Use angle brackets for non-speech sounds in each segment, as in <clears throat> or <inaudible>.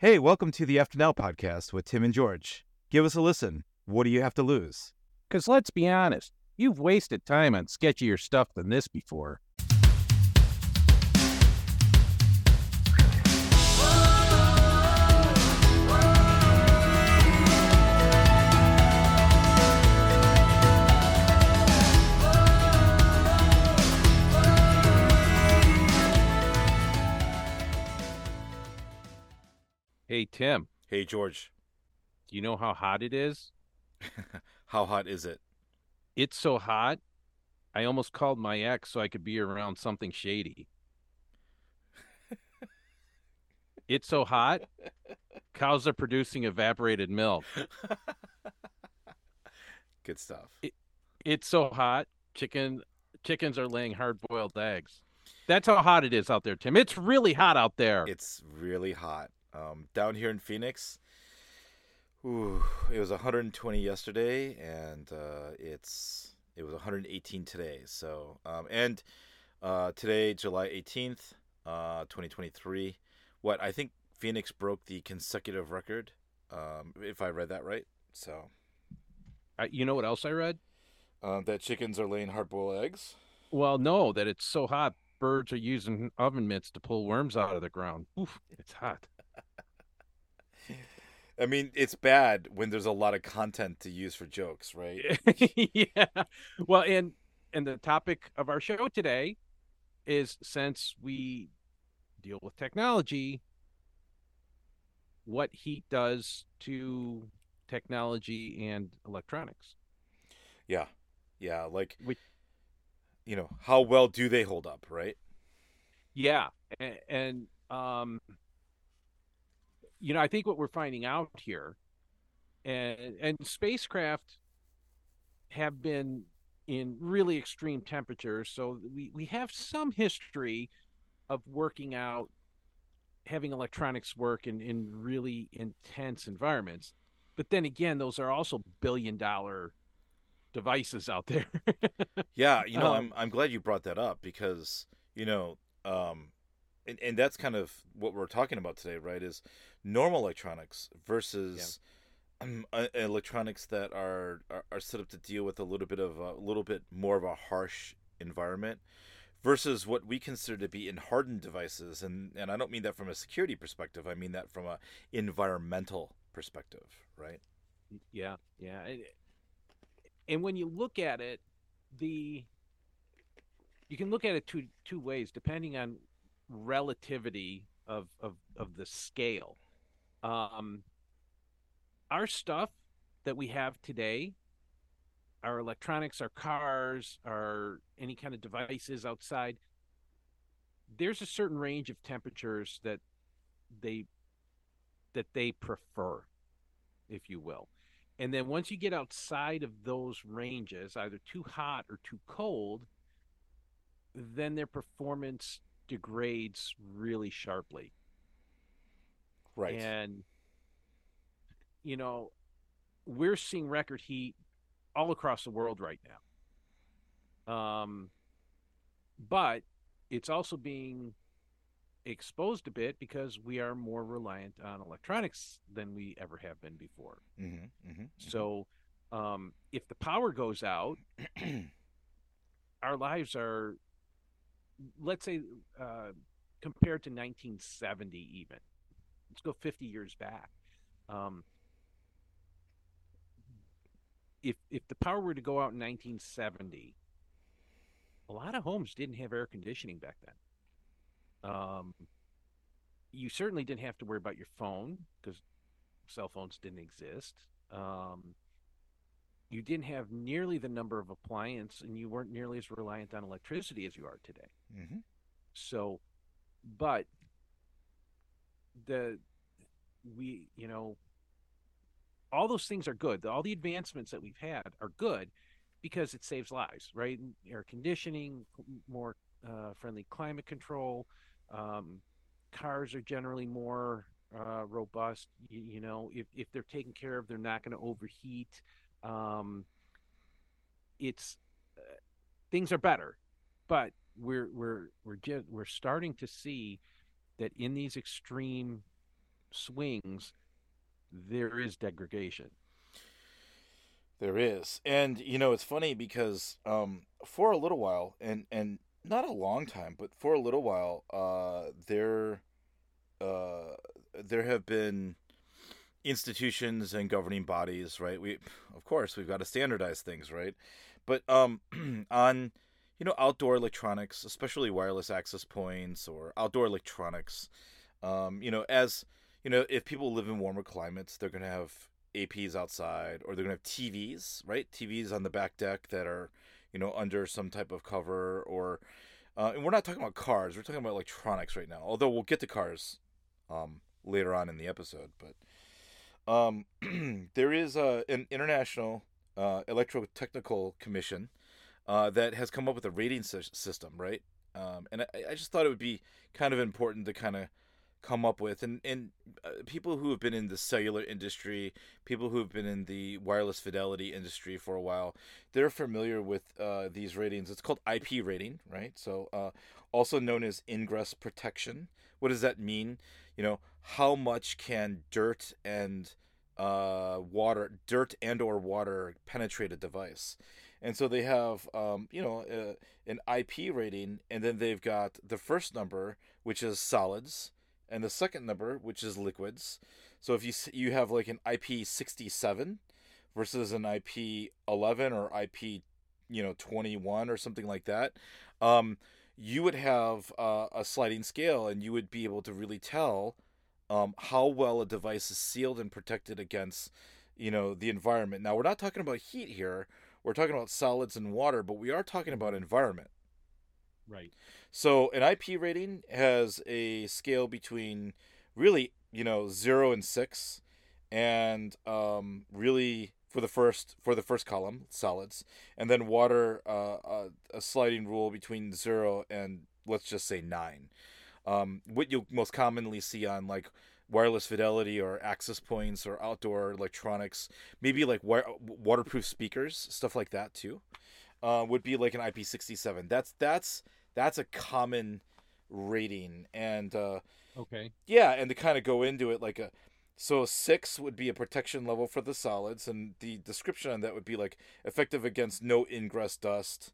Hey, welcome to the After Now podcast with Tim and George. Give us a listen. What do you have to lose? Because let's be honest, you've wasted time on sketchier stuff than this before. Hey, Tim, Hey, George. do you know how hot it is? <laughs> How hot is it? It's so hot, I almost called my ex so I could be around something shady. <laughs> it's so hot, cows are producing evaporated milk. <laughs> Good stuff. It's so hot, chicken chickens are laying hard-boiled eggs. That's how hot it is out there, Tim. It's really hot out there. It's really hot. Um, down here in Phoenix, ooh, it was 120 yesterday, and uh, it's it was 118 today. So, um, and uh, today, July 18th, uh, 2023. What I think Phoenix broke the consecutive record, um, if I read that right. So, I- you know what else I read? um, that chickens are laying hard-boiled eggs. Well, no, that it's so hot, birds are using oven mitts to pull worms out of the ground. Oof, it's hot. I mean, it's bad when there's a lot of content to use for jokes, right? <laughs> yeah. Well, and and the topic of our show today is since we deal with technology, what heat does to technology and electronics. Yeah, yeah. Like, Which- you know, how well do they hold up, right? Yeah, and, and um, you know, I think what we're finding out here, and and spacecraft have been in really extreme temperatures, so we we have some history of working out having electronics work in in really intense environments. But then again, those are also billion dollar devices out there. <laughs> Yeah, you know, Um, I'm I'm glad you brought that up because you know, um, and and that's kind of what we're talking about today, right? Is normal electronics versus um, uh, electronics that are, are are set up to deal with a little bit of a little bit more of a harsh environment versus what we consider to be in hardened devices and and I don't mean that from a security perspective I mean that from a environmental perspective right Yeah, yeah. And, and when you look at it, the you can look at it two two ways depending on relativity of of of the scale. Um our stuff that we have today, our electronics, our cars, our any kind of devices outside, there's a certain range of temperatures that they that they prefer, if you will. And then once you get outside of those ranges, either too hot or too cold, then their performance degrades really sharply. Right And you know, we're seeing record heat all across the world right now. Um, but it's also being exposed a bit because we are more reliant on electronics than we ever have been before. mm-hmm, mm-hmm. So, um, if the power goes out, <clears throat> our lives are, let's say, uh, compared to 1970, even. Let's go 50 years back. Um, if if the power were to go out in 1970, a lot of homes didn't have air conditioning back then. Um, you certainly didn't have to worry about your phone because cell phones didn't exist. Um, you didn't have nearly the number of appliances, and you weren't nearly as reliant on electricity as you are today. mm-hmm. So, but the we you know all those things are good. All the advancements that we've had are good because it saves lives, right? Air conditioning, more uh, friendly climate control. Um, cars are generally more uh, robust. You, you know, if if they're taken care of, they're not going to overheat. Um, it's uh, things are better, but we're we're we're just we're starting to see that in these extreme swings, there is degradation. There is, and you know it's funny because um, for a little while, and and not a long time, but for a little while, uh, there, uh, there have been institutions and governing bodies, right? We, of course, we've got to standardize things, right? But um, <clears throat> on you know outdoor electronics, especially wireless access points or outdoor electronics, um, you know, as you know, if people live in warmer climates, they're going to have APs outside, or they're going to have TVs, right? TVs on the back deck that are, you know, under some type of cover, or uh, and we're not talking about cars. We're talking about electronics right now. Although we'll get to cars um, later on in the episode, but um, <clears throat> there is a, an international uh, electrotechnical commission uh, that has come up with a rating system, right? Um, and I, I just thought it would be kind of important to kind of come up with and and uh, people who have been in the cellular industry people who have been in the wireless fidelity industry for a while they're familiar with uh, these ratings. It's called ip rating right? So uh, also known as ingress protection. What does that mean? You know how much can dirt and uh, water dirt and or water penetrate a device? And so they have um, you know uh, an ip rating and then they've got the first number which is solids and the second number, which is liquids. So if you you have like an IP 67 versus an IP 11 or IP you know 21 or something like that, um, you would have uh, a sliding scale, and you would be able to really tell um, how well a device is sealed and protected against you know the environment. Now we're not talking about heat here. We're talking about solids and water, but we are talking about environment. Right. So an IP rating has a scale between really, you know, zero and six, and um, really for the first for the first column solids, and then water uh, uh, a sliding rule between zero and let's just say nine. Um, what you'll most commonly see on like wireless fidelity or access points or outdoor electronics, maybe like waterproof speakers, stuff like that too, uh, would be like an IP67. That's that's that's a common rating and uh okay. yeah and to kind of go into it like a so six would be a protection level for the solids and the description on that would be like effective against no ingress dust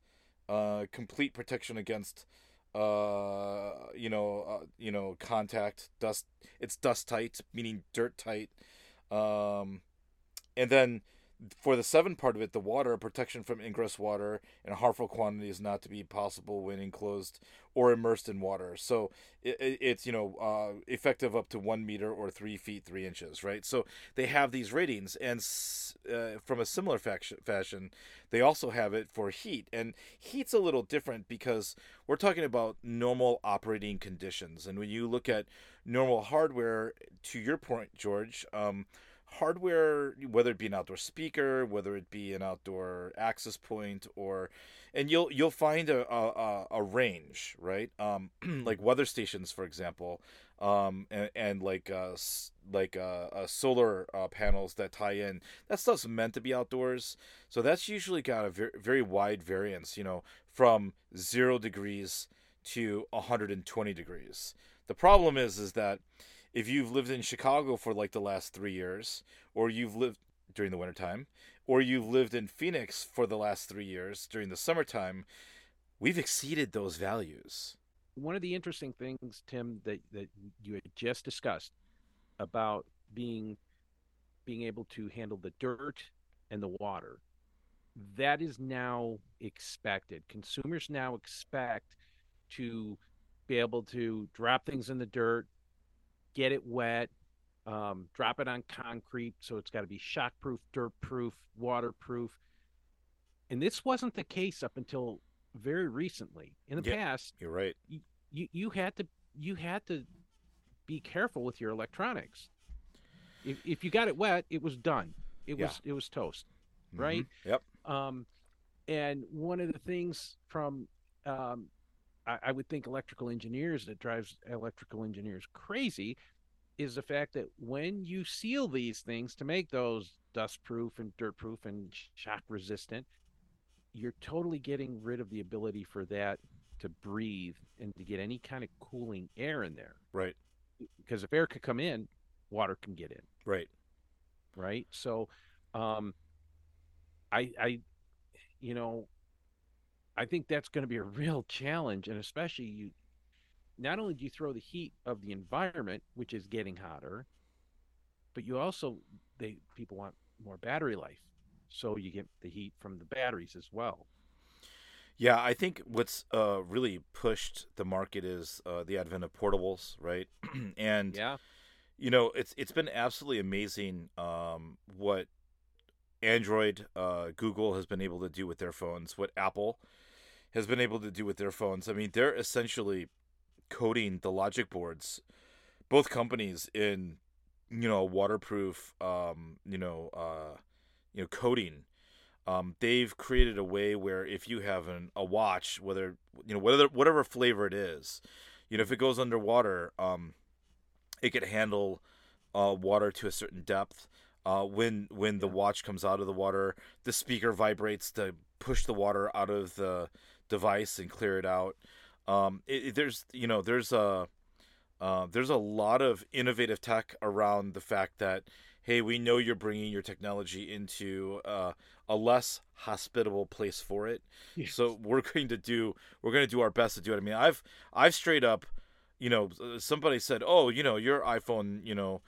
uh complete protection against uh you know uh, you know contact dust it's dust tight meaning dirt tight um and then for the seven part of it, the water protection from ingress water in harmful quantities not to be possible when enclosed or immersed in water. So it, it's you know uh, effective up to one meter or three feet three inches, right? So they have these ratings, and uh, from a similar fashion, they also have it for heat. And heat's a little different because we're talking about normal operating conditions, and when you look at normal hardware, to your point, George. Um, hardware, whether it be an outdoor speaker, whether it be an outdoor access point, or and you'll you'll find a a, a range, right? Um, <clears throat> like weather stations, for example, um, and, and like uh, like uh, uh, solar uh, panels that tie in. That stuff's meant to be outdoors, so that's usually got a very very wide variance. You know, from zero degrees to 120 degrees. The problem is is that if you've lived in Chicago for like the last three years, or you've lived during the wintertime, or you've lived in Phoenix for the last three years during the summertime, we've exceeded those values. One of the interesting things, Tim, that, that you had just discussed about being being able to handle the dirt and the water, that is now expected. Consumers now expect to be able to drop things in the dirt, get it wet, um, drop it on concrete. So it's got to be shockproof, dirt proof, waterproof. And this wasn't the case up until very recently. In the yeah, past, you're right. You, you you had to you had to be careful with your electronics. If if you got it wet, it was done. It yeah. was it was toast, mm-hmm. right? Mm-hmm. Yep. Um, and one of the things from um, I, I would think electrical engineers that drives electrical engineers crazy is the fact that when you seal these things to make those dust proof and dirt proof and shock resistant, you're totally getting rid of the ability for that to breathe and to get any kind of cooling air in there. Right. Because if air could come in, water can get in. Right. Right. So, um, I, I, you know, I think that's going to be a real challenge, and especially you. Not only do you throw the heat of the environment, which is getting hotter, but you also they people want more battery life, so you get the heat from the batteries as well. Yeah, I think what's uh, really pushed the market is uh, the advent of portables, right? <clears throat> and Yeah. you know, it's it's been absolutely amazing um, what Android, uh, Google has been able to do with their phones, what Apple has been able to do with their phones. I mean, they're essentially coating the logic boards, both companies in you know waterproof, um, you know, uh, you know, coating. Um, they've created a way where if you have an, a watch, whether you know whatever whatever flavor it is, you know, if it goes underwater, um, it could handle uh, water to a certain depth. Uh, when when the watch comes out of the water, the speaker vibrates to push the water out of the device and clear it out. Um, it, it- there's you know there's a uh, there's a lot of innovative tech around the fact that hey we know you're bringing your technology into uh, a less hospitable place for it. So we're <laughs> going to do we're going to do our best to do it. I mean i've i've straight up you know somebody said oh you know your iphone you know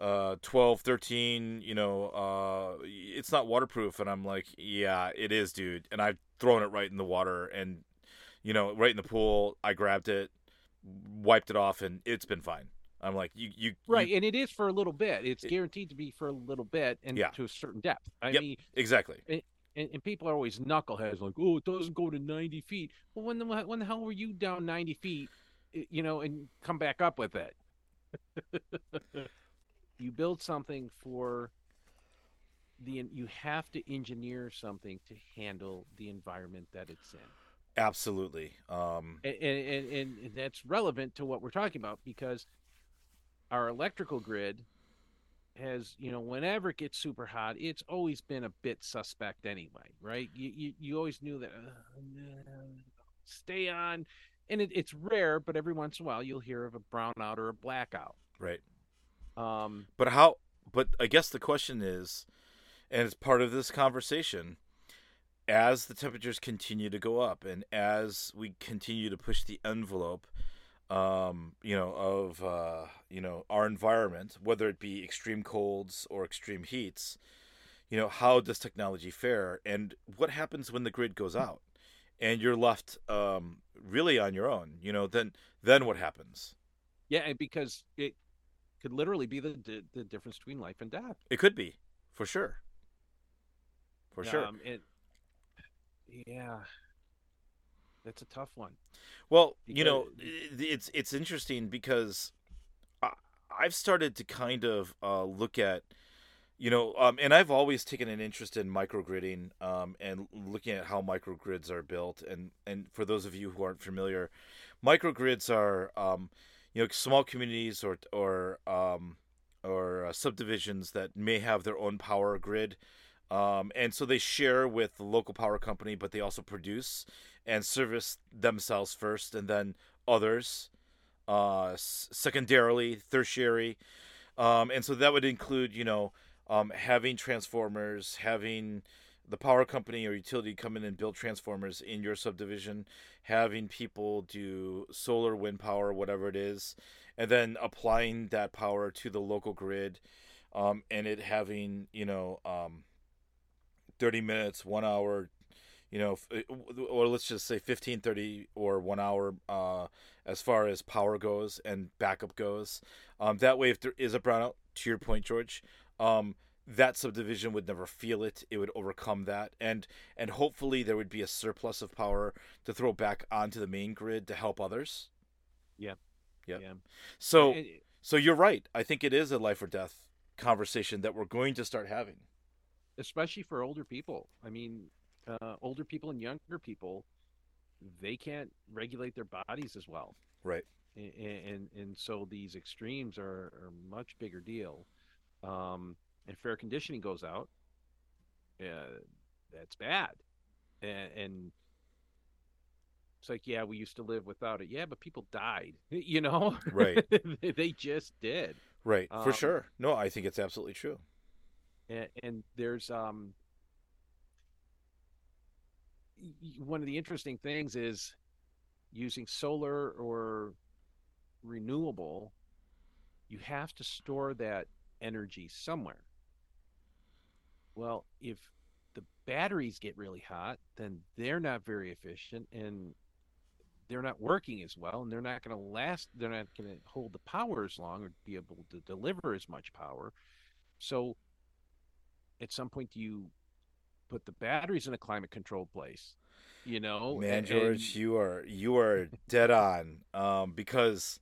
uh 12 13 you know uh it's not waterproof. And i'm like yeah it is dude. And i've thrown it right in the water and you know right in the pool i grabbed it wiped it off and it's been fine i'm like you you Right, you- and it is for a little bit. It's It- guaranteed to be for a little bit and Yeah. to a certain depth. I Yep. mean, exactly and, and people are always knuckleheads, like, "Oh, it doesn't go to ninety feet." Well, when the when the hell were you down ninety feet, you know, and come back up with it? <laughs> you build something for the you have to engineer something to handle the environment that it's in. absolutely um and, and, and and that's relevant to what we're talking about because our electrical grid has you know whenever it gets super hot it's always been a bit suspect anyway right you you, you always knew that uh, stay on and it, it's rare but every once in a while you'll hear of a brownout or a blackout right um But how? But I guess the question is, and it's part of this conversation, as the temperatures continue to go up, and as we continue to push the envelope, um, you know, of uh, you know our environment, whether it be extreme colds or extreme heats, you know, how does technology fare, and what happens when the grid goes out, and you're left um, really on your own? You know, then then what happens? yeah and because it could literally be the the, the difference between life and death It could be, for sure. For sure. um, it, yeah that's a tough one Well, you know, it's it's interesting because I, I've started to kind of uh, look at, you know, um, and I've always taken an interest in microgridding um, and looking at how microgrids are built. And and for those of you who aren't familiar, microgrids are, um, you know, small communities or or um, or uh, subdivisions that may have their own power grid. Um, and so they share with the local power company, but they also produce and service themselves first, and then others, uh, secondarily, tertiary, um, and so that would include, you know, um, having transformers, having the power company or utility come in and build transformers in your subdivision, having people do solar, wind power, whatever it is, and then applying that power to the local grid, um, and it having, you know, um, 30 minutes, one hour, you know, or let's just say 15, 30, or one hour uh, as far as power goes and backup goes. Um, that way, if there is a brownout, to your point, George, um, that subdivision would never feel it. It would overcome that, and and hopefully there would be a surplus of power to throw back onto the main grid to help others. Yeah. Yep. Yeah. So so you're right. I think it is a life or death conversation that we're going to start having. Especially for older people. I mean, uh, older people and younger people, they can't regulate their bodies as well, Right. and and, and so these extremes are, are a much bigger deal. Um, and fair conditioning goes out, uh, that's bad, and, and it's like, yeah, we used to live without it. Yeah, but people died, <laughs> you know. Right. <laughs> they just did. Right, for Um, sure. No, I think it's absolutely true. And, and there's um one of the interesting things is using solar or renewable you have to store that energy somewhere. Well if the batteries get really hot then they're not very efficient and they're not working as well and they're not going to last they're not going to hold the power as long or be able to deliver as much power. So at some point do you put the batteries in a climate controlled place you know Man, and- George, and- you are you are dead on. Um, because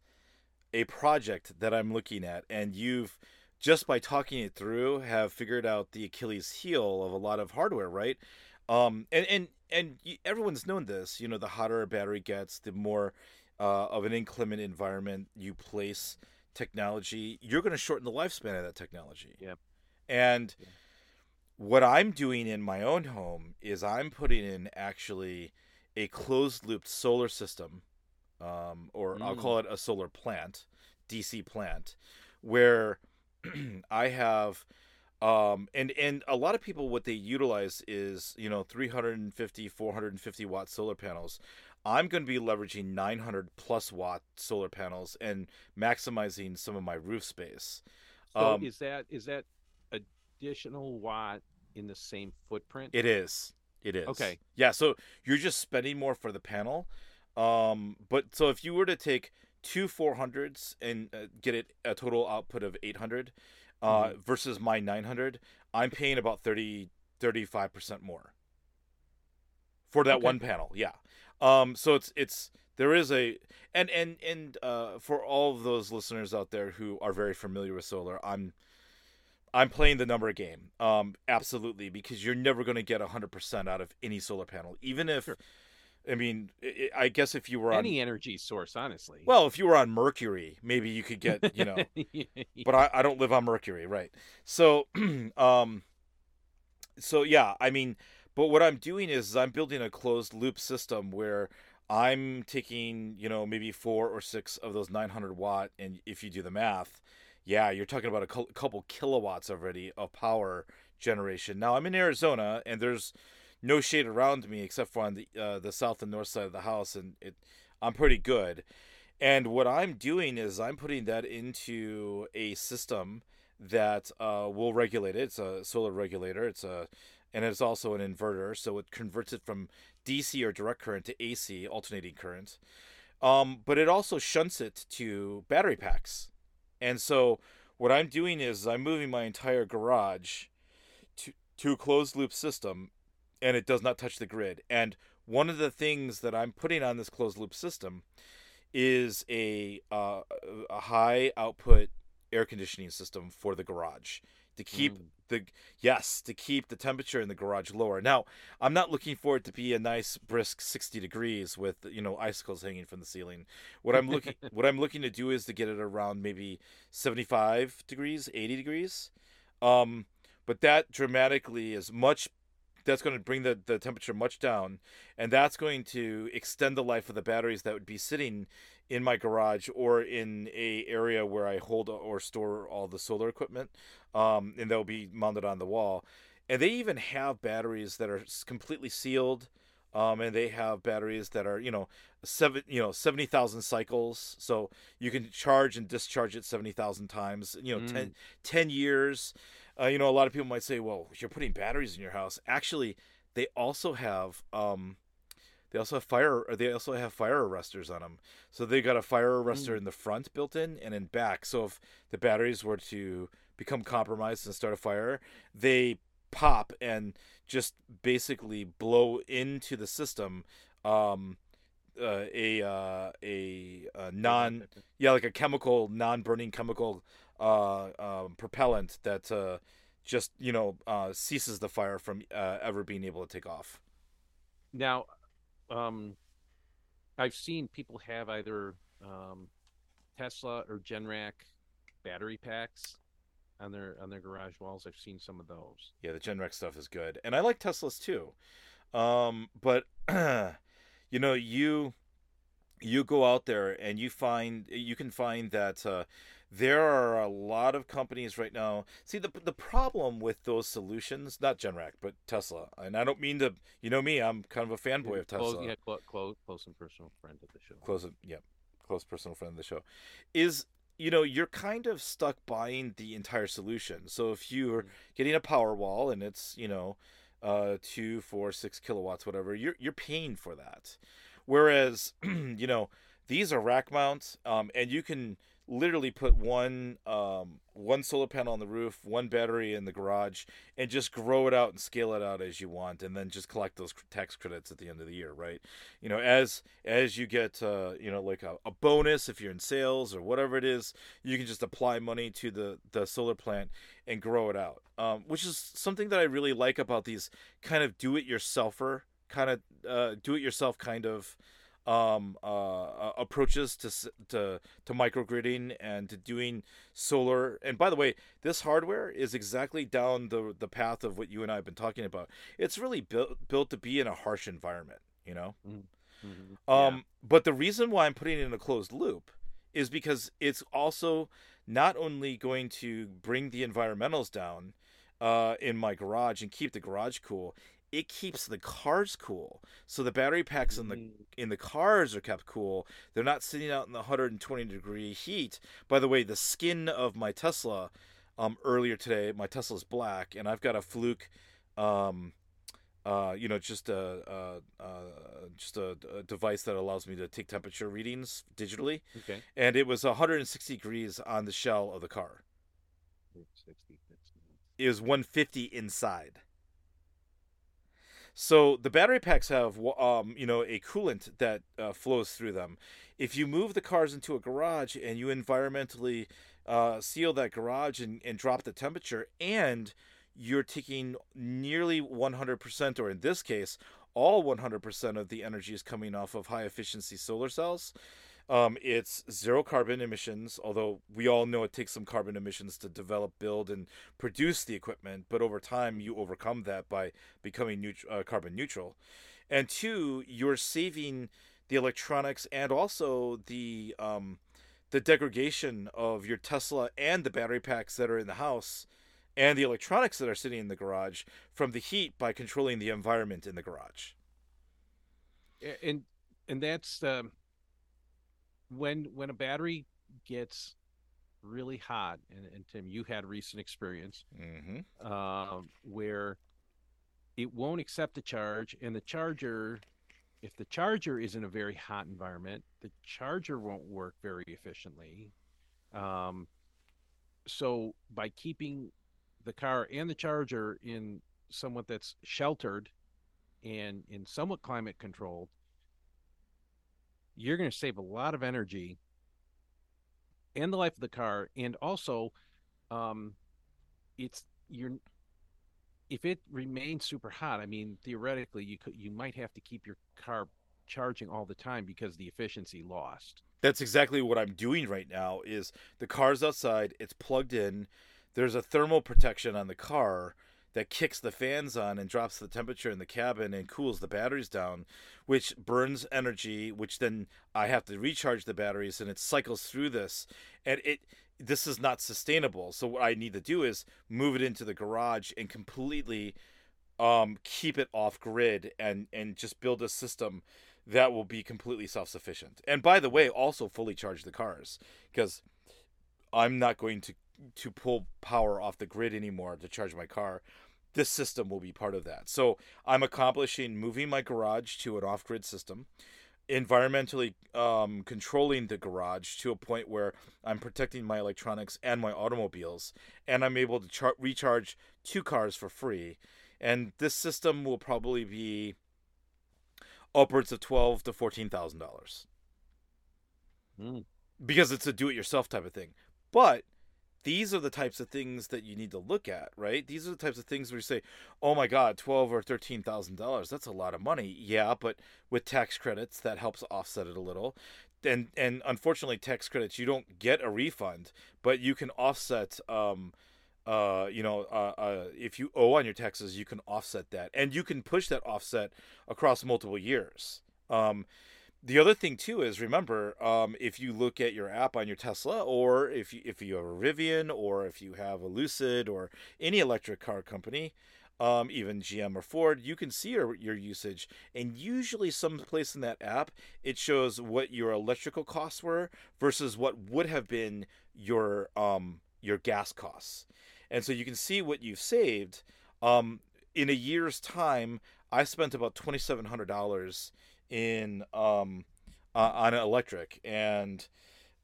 a project that I'm looking at, and you've just by talking it through have figured out the Achilles heel of a lot of hardware, right? Um, and and and everyone's known this. You know, the hotter a battery gets, the more uh, of an inclement environment you place technology, you're going to shorten the lifespan of that technology. Yep. And Yeah. What I'm doing in my own home is I'm putting in actually a closed looped solar system, um, or I'll Mm. call it a solar plant, DC plant, where <clears throat> I have. Um, and and a lot of people what they utilize is you know 350 450 watt solar panels i'm going to be leveraging 900 plus watt solar panels and maximizing some of my roof space so um, is that is that additional watt in the same footprint It is. It is. Okay. Yeah, so you're just spending more for the panel. Um, but so if you were to take two 400s and uh, get it a total output of 800 uh, Mhm. versus my 900, I'm paying about 30 35% more for that Okay. one panel. Yeah. Um, so it's it's there is a and and and uh, for all of those listeners out there who are very familiar with solar, I'm I'm playing the number game. Um, absolutely, because you're never going to get 100% out of any solar panel, even if, Sure. I mean, i I guess if you were on, any energy source honestly well, if you were on Mercury, maybe you could get, you know, <laughs> but I, I don't live on Mercury, right? So, <clears throat> um, so yeah, I mean, but what I'm doing is I'm building a closed loop system where I'm taking, you know, maybe four or six of those 900 watt, and if you do the math, yeah, you're talking about a couple kilowatts already of power generation. Now I'm in Arizona, and there's no shade around me except for on the uh, the south and north side of the house, and it I'm pretty good. And what I'm doing is I'm putting that into a system that uh, will regulate it. It's a solar regulator. It's a and it's also an inverter, so it converts it from DC or direct current to AC, alternating current. Um, but it also shunts it to battery packs. And so what I'm doing is I'm moving my entire garage to to a closed loop system, and it does not touch the grid. And one of the things that I'm putting on this closed loop system is a uh, a high output air conditioning system for the garage to keep Mm. the yes to keep the temperature in the garage lower. Now I'm not looking for it to be a nice brisk 60 degrees with you know icicles hanging from the ceiling. What I'm looking <laughs> what I'm looking to do is to get it around maybe 75 degrees, 80 degrees. Um, but that dramatically is much that's going to bring the, the temperature much down and that's going to extend the life of the batteries that would be sitting in my garage or in a area where I hold or store all the solar equipment um, and they'll be mounted on the wall. And they even have batteries that are completely sealed um, and they have batteries that are you know seven you know 70,000 cycles. So you can charge and discharge it 70,000 times you know Mm. 10, 10 years uh, you know, a lot of people might say, "Well, you're putting batteries in your house." Actually, they also have um, they also have fire. Or they also have fire arresters on them. So they got a fire arrestor Mm. in the front built in and in back. So if the batteries were to become compromised and start a fire, they pop and just basically blow into the system. Um, uh, a uh, a, a non <laughs> yeah like a chemical non-burning chemical uh, um, propellant that uh, just you know uh, ceases the fire from uh, ever being able to take off Now, um, I've seen people have either um, Tesla or Generac battery packs on their on their garage walls. I've seen some of those. yeah the Generac's stuff is good and i like teslas too um, but <clears throat> you know you you go out there and you find you can find that uh, there are a lot of companies right now. See the the problem with those solutions, not Generac, but Tesla. And I don't mean to, you know me, I'm kind of a fanboy of Tesla. Close, yeah, close, close, close and personal friend of the show. Close, yeah, close personal friend of the show. Is you know you're kind of stuck buying the entire solution. So if you're mm-hmm. getting a Powerwall and it's you know uh, two, four, six kilowatts, whatever, you're you're paying for that. Whereas <clears throat> you know these are rack mounts, um, and you can literally put one um, one solar panel on the roof, one battery in the garage, and just grow it out and scale it out as you want, and then just collect those tax credits at the end of the year, right? You know, as as you get uh, you know like a, a bonus if you're in sales or whatever it is, you can just apply money to the the solar plant and grow it out, um, which is something that I really like about these kind of do-it-yourselfer kind of uh, do-it-yourself kind of um, uh, approaches to to to microgridding and to doing solar. And by the way, this hardware is exactly down the the path of what you and I have been talking about. It's really built built to be in a harsh environment, you know. Mm-hmm. mm-hmm. Um, yeah. but the reason why I'm putting it in a closed loop is because it's also not only going to bring the environmentals down uh, in my garage and keep the garage cool, it keeps the cars cool. So the battery packs in the mm. in the cars are kept cool. They're not sitting out in the 120 degree heat. By the way, the skin of my Tesla um, earlier today, my Tesla's black, and I've got a Fluke, um, uh, you know, just a, a, a just a, a, device that allows me to take temperature readings digitally. Okay. And it was 160 degrees on the shell of the car. 60. It was 150 inside. So the battery packs have, um, you know, a coolant that uh, flows through them. If you move the cars into a garage and you environmentally uh, seal that garage and, and drop the temperature, and you're taking nearly 100%, or in this case, all 100% of the energy is coming off of high efficiency solar cells um, it's zero carbon emissions, although we all know it takes some carbon emissions to develop, build, and produce the equipment. But over time, you overcome that by becoming neut- uh, carbon neutral. And two, you're saving the electronics and also the um, the degradation of your Tesla and the battery packs that are in the house and the electronics that are sitting in the garage from the heat by controlling the environment in the garage. And and that's um, when when a battery gets really hot, and, and Tim, you had recent experience mm-hmm. um, where it won't accept the charge, and the charger, if the charger is in a very hot environment, the charger won't work very efficiently. Um, so by keeping the car and the charger in somewhat that's sheltered and in somewhat climate controlled, you're going to save a lot of energy and the life of the car and also um it's you're if it remains super hot i mean theoretically you could you might have to keep your car charging all the time because the efficiency lost. That's exactly what i'm doing right now is the car's outside it's plugged in there's a thermal protection on the car that kicks the fans on and drops the temperature in the cabin and cools the batteries down, which burns energy, which then I have to recharge the batteries and it cycles through this. And it this is not sustainable. So what I need to do is move it into the garage and completely um, keep it off grid and and just build a system that will be completely self-sufficient. And by the way, also fully charge the cars because I'm not going to to pull power off the grid anymore to charge my car this system will be part of that. So I'm accomplishing moving my garage to an off grid system, environmentally um, controlling the garage to a point where I'm protecting my electronics and my automobiles, and I'm able to char- recharge two cars for free. And this system will probably be upwards of twelve to fourteen thousand dollars. Mm. Because it's a do-it-yourself type of thing. But these are the types of things that you need to look at, right? These are the types of things where you say, "Oh my God, twelve or thirteen thousand dollars—that's a lot of money." Yeah, but with tax credits, that helps offset it a little. And and unfortunately, tax credits you don't get a refund, but you can offset. Um, uh, you know, uh, uh, if you owe on your taxes, you can offset that, and you can push that offset across multiple years. Um, the other thing too is remember um, if you look at your app on your Tesla, or if you if you have a Rivian, or if you have a Lucid, or any electric car company, um, even GM or Ford, you can see your, your usage. And usually, someplace in that app, it shows what your electrical costs were versus what would have been your um, your gas costs. And so you can see what you've saved. Um, in a year's time, I spent about twenty seven hundred dollars in um, uh, on electric, and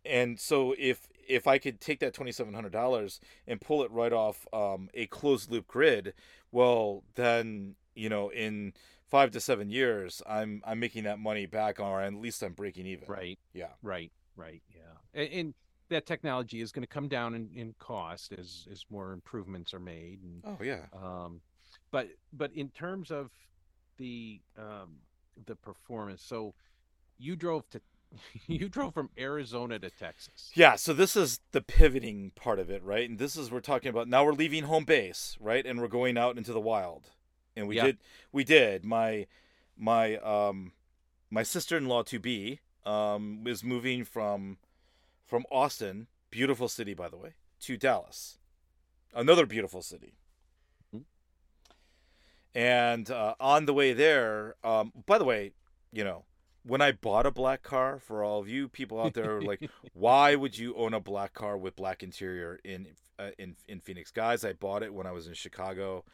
and so if if I could take that twenty seven hundred dollars and pull it right off um, a closed loop grid, well then you know in five to seven years I'm I'm making that money back, or at least I'm breaking even. Right. Yeah. Right. Right. Yeah. And, and that technology is going to come down in, in cost as as more improvements are made. And, oh yeah. Um, but but in terms of the um, the performance, so you drove to <laughs> you drove from Arizona to Texas. Yeah, so this is the pivoting part of it, right? And this is we're talking about now we're leaving home base, right? And we're going out into the wild. And we did we did. My my um my sister-in-law to be um is moving from from Austin, beautiful city by the way, to Dallas. Another beautiful city. And uh, on the way there, um, by the way, you know, when I bought a black car, for all of you people out there, like, <laughs> why would you own a black car with black interior in uh, in in Phoenix, guys? I bought it when I was in Chicago.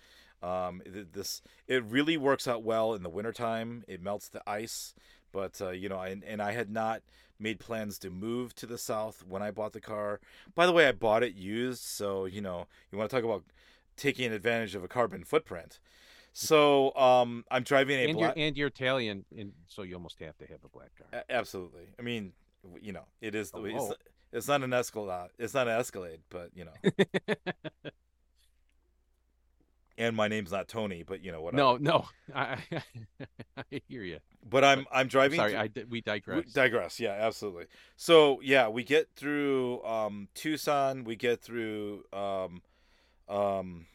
Um, this it really works out well in the wintertime. It melts the ice, but uh, you know, I, and I had not made plans to move to the south when I bought the car. By the way, I bought it used, so you know, you want to talk about taking advantage of a carbon footprint. So um, I'm driving a and black... you're, and you're Italian, and so you almost have to have a black car. A- absolutely. I mean, you know, it is the oh, it's, it's, not an Escalade. It's not an Escalade, but you know. <laughs> and my name's not Tony, but you know what? No, no, <laughs> I, I <laughs> hear you. But I'm I'm driving. Sorry, I we digress. We digress. Yeah, absolutely. So yeah, we get through um, Tucson. We get through um, um,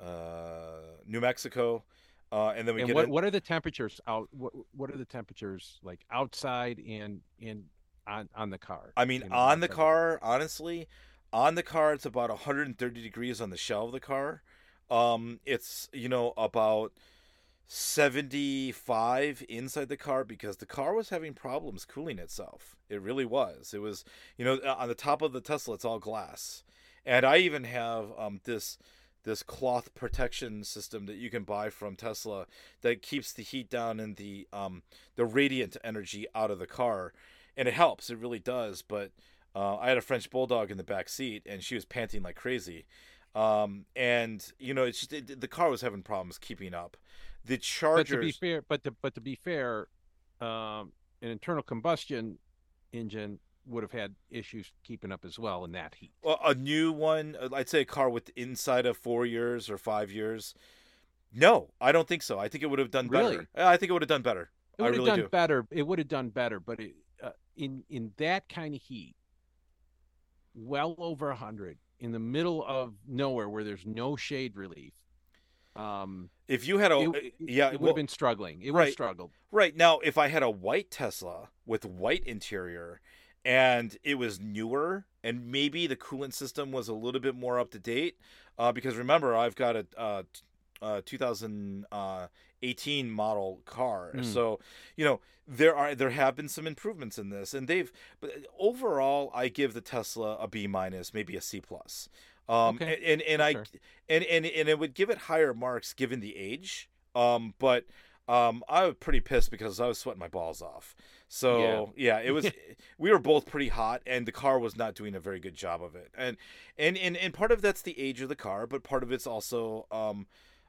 uh, New Mexico, uh, and then we and get. What in... what are the temperatures out? What what are the temperatures like outside and in on on the car? I mean, on the car, honestly, on the car it's about 130 degrees on the shell of the car. Um, it's you know about 75 inside the car because the car was having problems cooling itself. It really was. It was, you know, on the top of the Tesla, it's all glass. And I even have um, this this cloth protection system that you can buy from Tesla that keeps the heat down and the um, the radiant energy out of the car, and it helps. It really does. But uh, I had a French bulldog in the back seat, and she was panting like crazy. Um, and you know, it's just, it, the car was having problems keeping up. The Chargers. But to be fair, but to, but to be fair, um, an internal combustion engine would have had issues keeping up as well in that heat. Well, a new one, uh, I'd say a car with inside of four years or five years. No, I don't think so. I think it would have done really? better. I think it would have done better. It would have really done do. better. It would have done better, but it, uh, in in that kind of heat, well over a hundred, in the middle of nowhere where there's no shade relief. Um, if you had a it, yeah, it would well, have been struggling. It right, would have struggled. Right now, if I had a white Tesla with white interior and it was newer and maybe the coolant system was a little bit more up to date uh, because remember i've got a, a, a 2018 model car mm. so you know there are there have been some improvements in this and they've but overall i give the tesla a b minus maybe a c plus um okay. and and, and i and, and and it would give it higher marks given the age um but um i was pretty pissed because i was sweating my balls off so yeah, yeah it was. <laughs> we were both pretty hot, and the car was not doing a very good job of it. And and and and part of that's the age of the car, but part of it's also um.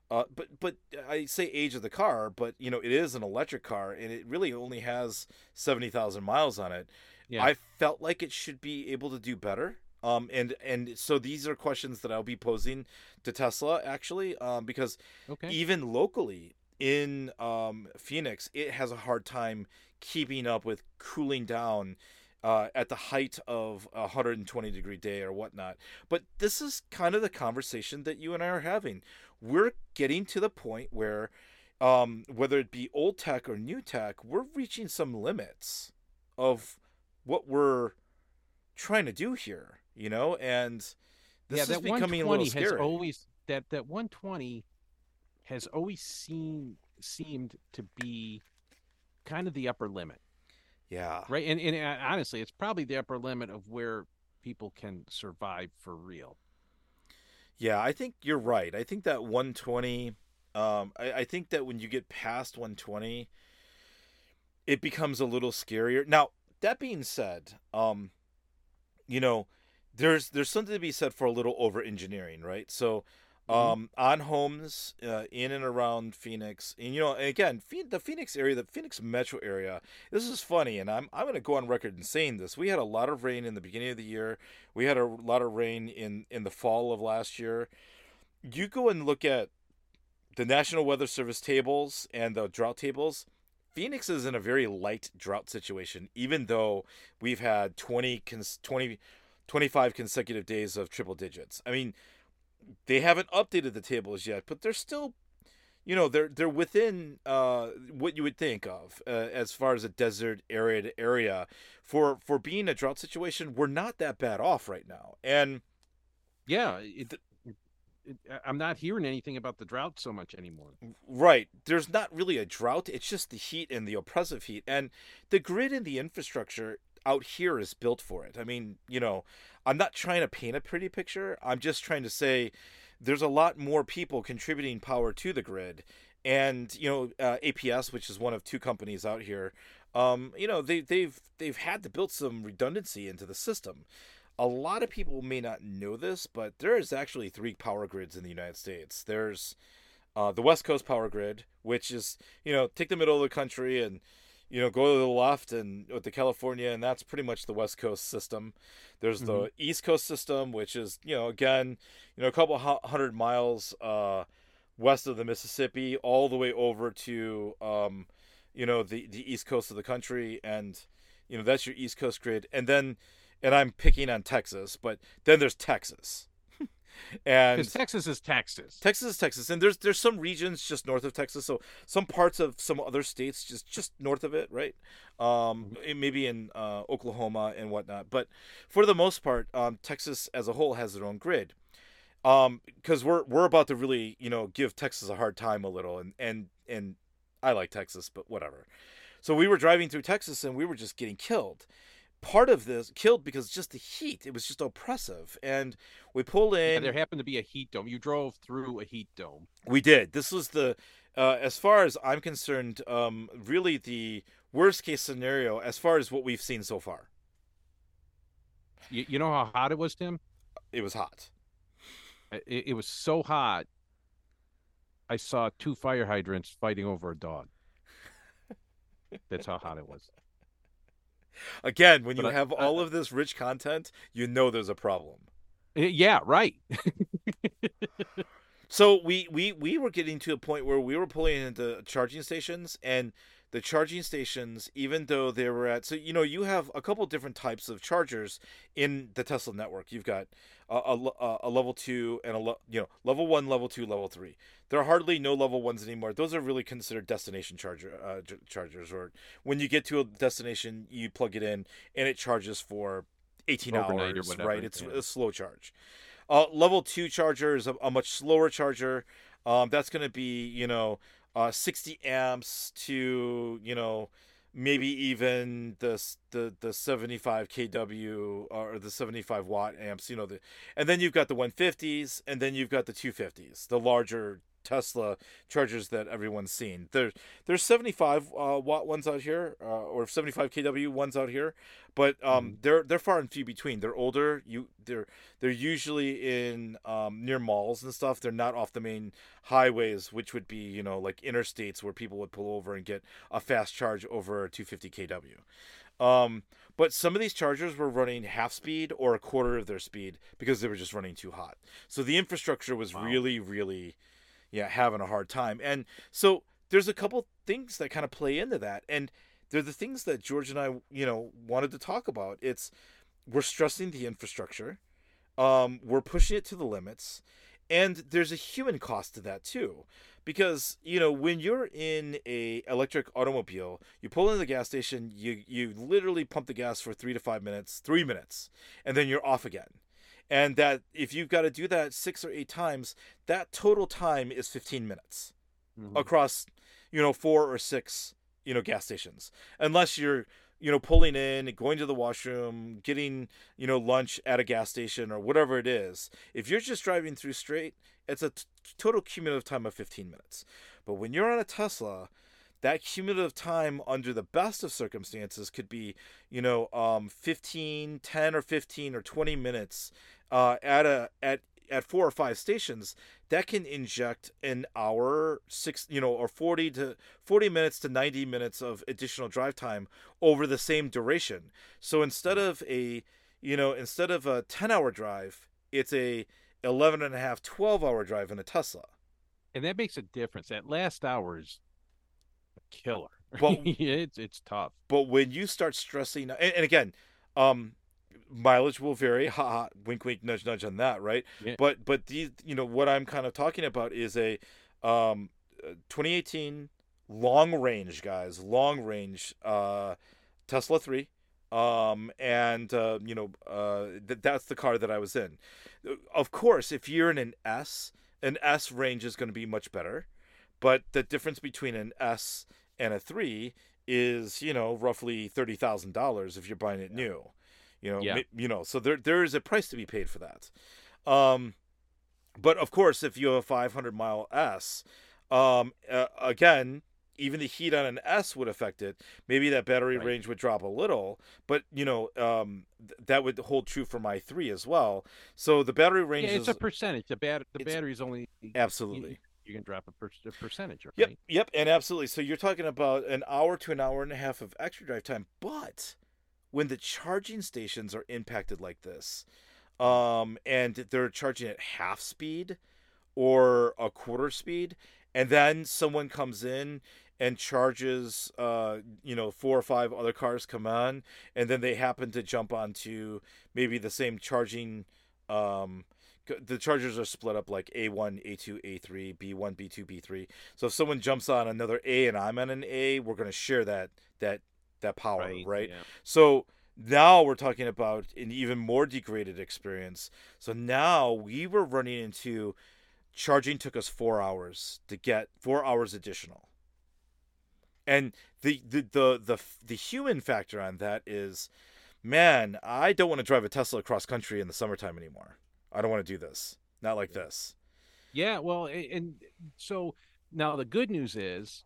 Uh, but but I say age of the car, but you know it is an electric car, and it really only has seventy thousand miles on it. Yeah. I felt like it should be able to do better. Um, and and so these are questions that I'll be posing to Tesla actually, um, because okay. even locally in um, Phoenix, it has a hard time keeping up with cooling down uh, at the height of a 120 degree day or whatnot. But this is kind of the conversation that you and I are having. We're getting to the point where um, whether it be old tech or new tech, we're reaching some limits of what we're trying to do here, you know, and this yeah, is that becoming a 120 little has always that that 120 has always seemed seemed to be kind of the upper limit, yeah, right? And and uh, honestly, it's probably the upper limit of where people can survive for real. yeah, I think you're right. I think that 120. Um, I, I think that when you get past 120, it becomes a little scarier. Now, that being said, um, you know, there's there's something to be said for a little over engineering, right? So, Mhm. um, on homes uh, in and around Phoenix, and you know, again, the Phoenix area, the Phoenix metro area. This is funny, and I'm I'm going to go on record in saying this. We had a lot of rain in the beginning of the year. We had a lot of rain in in the fall of last year. You go and look at the National Weather Service tables and the drought tables. Phoenix is in a very light drought situation, even though we've had 20, cons- 20 25 consecutive days of triple digits. I mean, they haven't updated the tables yet, but they're still, you know, they're they're within uh, what you would think of uh, as far as a desert arid area. For for being a drought situation, we're not that bad off right now. And Yeah, it, it, I'm not hearing anything about the drought so much anymore. Right. There's not really a drought. It's just the heat and the oppressive heat. And the grid and the infrastructure out here is built for it. I mean, you know, I'm not trying to paint a pretty picture. I'm just trying to say there's a lot more people contributing power to the grid. And, you know, uh, APS, which is one of two companies out here, um, you know, they, they've they've had to build some redundancy into the system. A lot of people may not know this, but there is actually three power grids in the United States. There's uh, the West Coast power grid, which is you know take the middle of the country and you know go to the left and with the California, and that's pretty much the West Coast system. There's the Mhm. East Coast system, which is you know again you know a couple hundred miles uh, west of the Mississippi, all the way over to um, you know the the East Coast of the country, and you know that's your East Coast grid, and then and I'm picking on Texas, but then there's Texas. And Texas is Texas. Texas is Texas, and there's there's some regions just north of Texas, so some parts of some other states just just north of it, right? Um, it- maybe in uh, Oklahoma and whatnot, but for the most part, um, Texas as a whole has their own grid. Um, because we're we're about to really you know give Texas a hard time a little, and and and I like Texas, but whatever. So we were driving through Texas, and we were just getting killed. Part of this killed because just the heat; it was just oppressive, and we pull Yeah, in. there happened to be a heat dome. You drove through a heat dome. We did. This was the, uh, as far as I'm concerned, um, really the worst case scenario as far as what we've seen so far. You, you know how hot it was, Tim? It was hot. It, it was so hot. I saw two fire hydrants fighting over a dog. <laughs> That's how hot it was. Again, when But you I- have I- all of this rich content, you know there's a problem. Yeah, right. <laughs> So we we we were getting to a point where we were pulling into charging stations and the charging stations even though they were at so you know you have a couple different types of chargers in the Tesla network. You've got a, a, a level 2 and a le- you know level 1, level 2, level 3. There are hardly no level 1s anymore. Those are really considered destination charger uh, chargers or when you get to a destination you plug it in and it charges for 18 Overnight hours, whatever, right? It's yeah. a slow charge. Uh, level two charger is a, a much slower charger. Um, that's going to be you know uh, 60 amps to you know maybe even the the the 75 kW or the 75 watt amps. You know the and then you've got the 150s and then you've got the 250s, the larger Tesla chargers that everyone's seen. There, there's 75 uh, watt ones out here, uh, or 75 kW ones out here, but um, they're they're far and few between. They're older. You they're they're usually in um, near malls and stuff. They're not off the main highways, which would be you know like interstates where people would pull over and get a fast charge over 250 kW. Um, but some of these chargers were running half speed or a quarter of their speed because they were just running too hot. So the infrastructure was Wow. really, really, yeah, having a hard time. And so there's a couple things that kind of play into that, and they're the things that George and I, you know, wanted to talk about. It's we're stressing the infrastructure, um, we're pushing it to the limits, and there's a human cost to that too, because you know when you're in a electric automobile, you pull into the gas station, you you literally pump the gas for three to five minutes, three minutes, and then you're off again. And that if you've got to do that six or eight times, that total time is 15 minutes mm-hmm. across, you know, four or six, you know, gas stations. Unless you're you know, pulling in, going to the washroom, getting, you know, lunch at a gas station or whatever it is. If you're just driving through straight, it's a t- total cumulative time of 15 minutes. But when you're on a Tesla, that cumulative time under the best of circumstances could be, you know, um, 15, 10 or 15 or 20 minutes uh, at a at at four or five stations that can inject an hour six you know or 40 to 40 minutes to 90 minutes of additional drive time over the same duration. So instead of a you know instead of a 10 hour drive it's a 11 and a half 12 hour drive in a tesla. And that makes a difference. That last hour is killer <laughs> well it's it's tough but when you start stressing and, and again um mileage will vary. Ha ha. Wink, wink, nudge, nudge on that, right? Yeah. But but these, you know, what I'm kind of talking about is a um, 2018 long range, guys, long range uh, Tesla three. Um, and uh, you know, uh, th- that's the car that I was in. Of course, if you're in an S, an S range is going to be much better. But the difference between an S and a three is, you know, roughly thirty thousand dollars if you're buying it new. You know, yeah. you know, so there there is a price to be paid for that. Um, but of course, if you have a 500 mile S, um, uh, again, even the heat on an S would affect it. Maybe that battery right. range would drop a little, but you know um, th- that would hold true for my three as well. So the battery range. Yeah, it's is, a percentage. The bat the battery is only absolutely. You, can drop a, per- a percentage, right? Yep, yep, and absolutely. So you're talking about an hour to an hour and a half of extra drive time, but when the charging stations are impacted like this, um, and they're charging at half speed or a quarter speed, and then someone comes in and charges, uh, you know, four or five other cars come on, and then they happen to jump onto maybe the same charging. Um, the chargers are split up like A1, A2, A3, B1, B2, B3. So if someone jumps on another A and I'm on an A, we're going to share that that that power, right? right? Yeah. So now we're talking about an even more degraded experience. So now we were running into charging took us four hours to get four hours additional. And the the the the, the human factor on that is, man, I don't want to drive a Tesla across country in the summertime anymore. I don't want to do this. Not like this. Yeah, well, and so now the good news is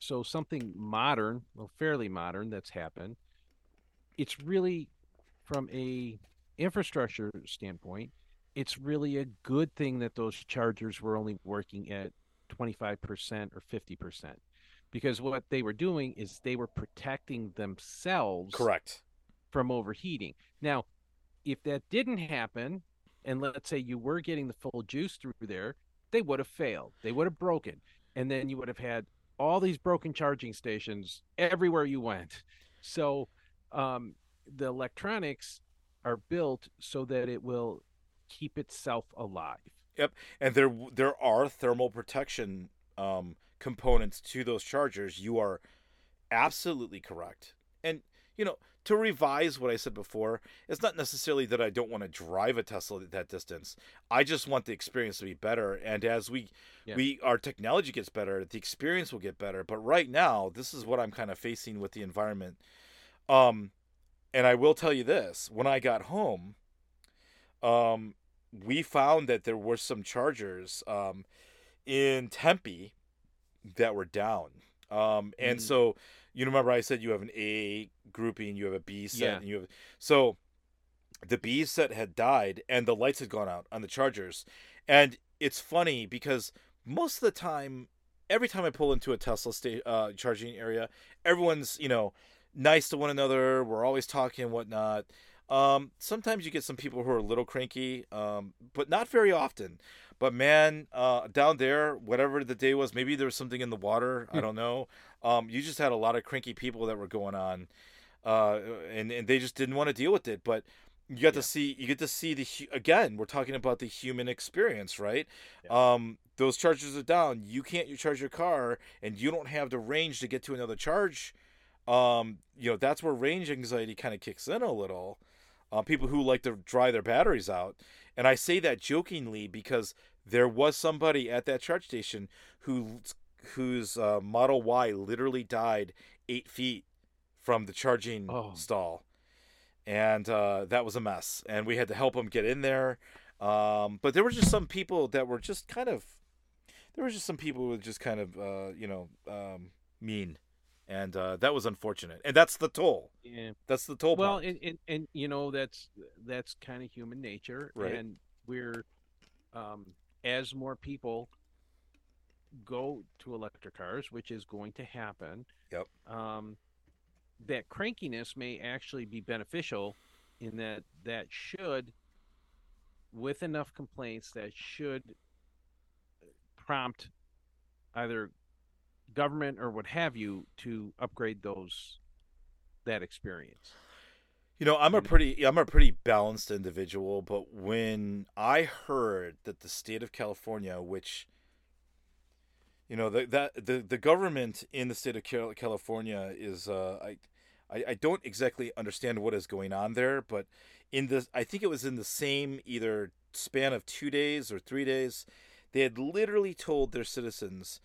so something modern, well, fairly modern that's happened. It's really from a infrastructure standpoint, it's really a good thing that those chargers were only working at 25% or 50% because what they were doing is they were protecting themselves correct from overheating. Now, if that didn't happen and let's say you were getting the full juice through there, they would have failed. They would have broken. And then you would have had all these broken charging stations everywhere you went. So um, the electronics are built so that it will keep itself alive. Yep, and there there are thermal protection um, components to those chargers. You are absolutely correct. And you know, to revise what I said before, it's not necessarily that I don't want to drive a Tesla that distance. I just want the experience to be better. And as we yeah. we our technology gets better, the experience will get better. But right now, this is what I'm kind of facing with the environment. Um, and I will tell you this: when I got home, um, we found that there were some chargers um, in Tempe that were down. Um, and mm. so you remember I said you have an A grouping, you have a B set, yeah. and you have so the B set had died and the lights had gone out on the chargers. And it's funny because most of the time, every time I pull into a Tesla sta- uh, charging area, everyone's you know nice to one another. We're always talking and whatnot. Um, sometimes you get some people who are a little cranky, um, but not very often. But man, uh, down there, whatever the day was, maybe there was something in the water. I hmm. don't know. Um, you just had a lot of cranky people that were going on, uh, and and they just didn't want to deal with it. But You get Yeah. to see you get to see the again. We're talking about the human experience, right? Yeah. Um, those chargers are down. You can't you charge your car, and you don't have the range to get to another charge. Um, you know that's where range anxiety kind of kicks in a little. Uh, people who like to dry their batteries out, and I say that jokingly because there was somebody at that charge station who whose uh, Model Y literally died eight feet from the charging Oh. stall, and uh, that was a mess. And we had to help him get in there. Um, but there were just some people that were just kind of, there was just some people who were just kind of, uh, you know, um, mean, and uh, that was unfortunate. And that's the toll. Yeah. That's the toll. Well, and, and and you know that's that's kind of human nature, Right. and we're um, as more people go to electric cars, which is going to happen. Yep. Um, that crankiness may actually be beneficial in that that should, with enough complaints, that should prompt either government or what have you to upgrade those that experience. You know, I'm a pretty I'm a pretty balanced individual, but when I heard that the state of California, which you know, the, that the the government in the state of California is uh I, I I don't exactly understand what is going on there, but in the I think it was in the same either span of 2 days or 3 days, they had literally told their citizens,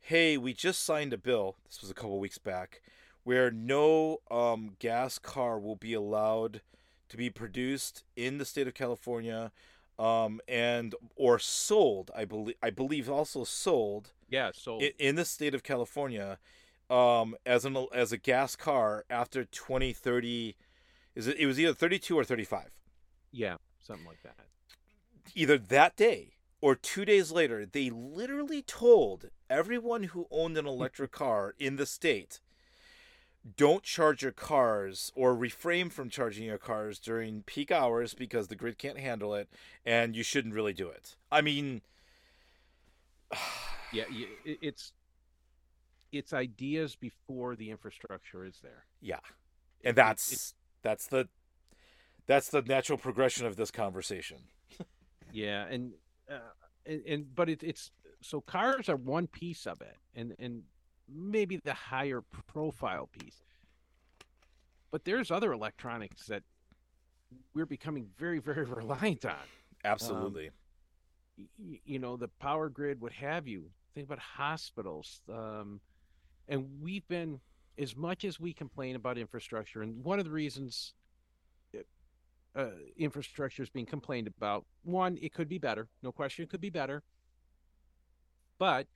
"Hey, we just signed a bill. This was a couple weeks back." where no um, gas car will be allowed to be produced in the state of California um, and or sold. I believe I believe also sold Yeah. sold in, in the state of California um, as an as a gas car after 2030. Is it? It was either 32 or 35. yeah, something like that. Either that day or two days later, they literally told everyone who owned an electric car in the state don't charge your cars or refrain from charging your cars during peak hours because the grid can't handle it and you shouldn't really do it. I mean, <sighs> Yeah, it's it's ideas before the infrastructure is there. yeah. And that's it's- that's the that's the natural progression of this conversation. <laughs> yeah, and uh, and, and but it, it's so cars are one piece of it, and and maybe the higher profile piece. But there's other electronics that we're becoming very very <laughs> reliant on. Absolutely. y- you know the power grid what have you think about hospitals um, and we've been as much as we complain about infrastructure and one of the reasons uh, infrastructure is being complained about one it could be better no question it could be better but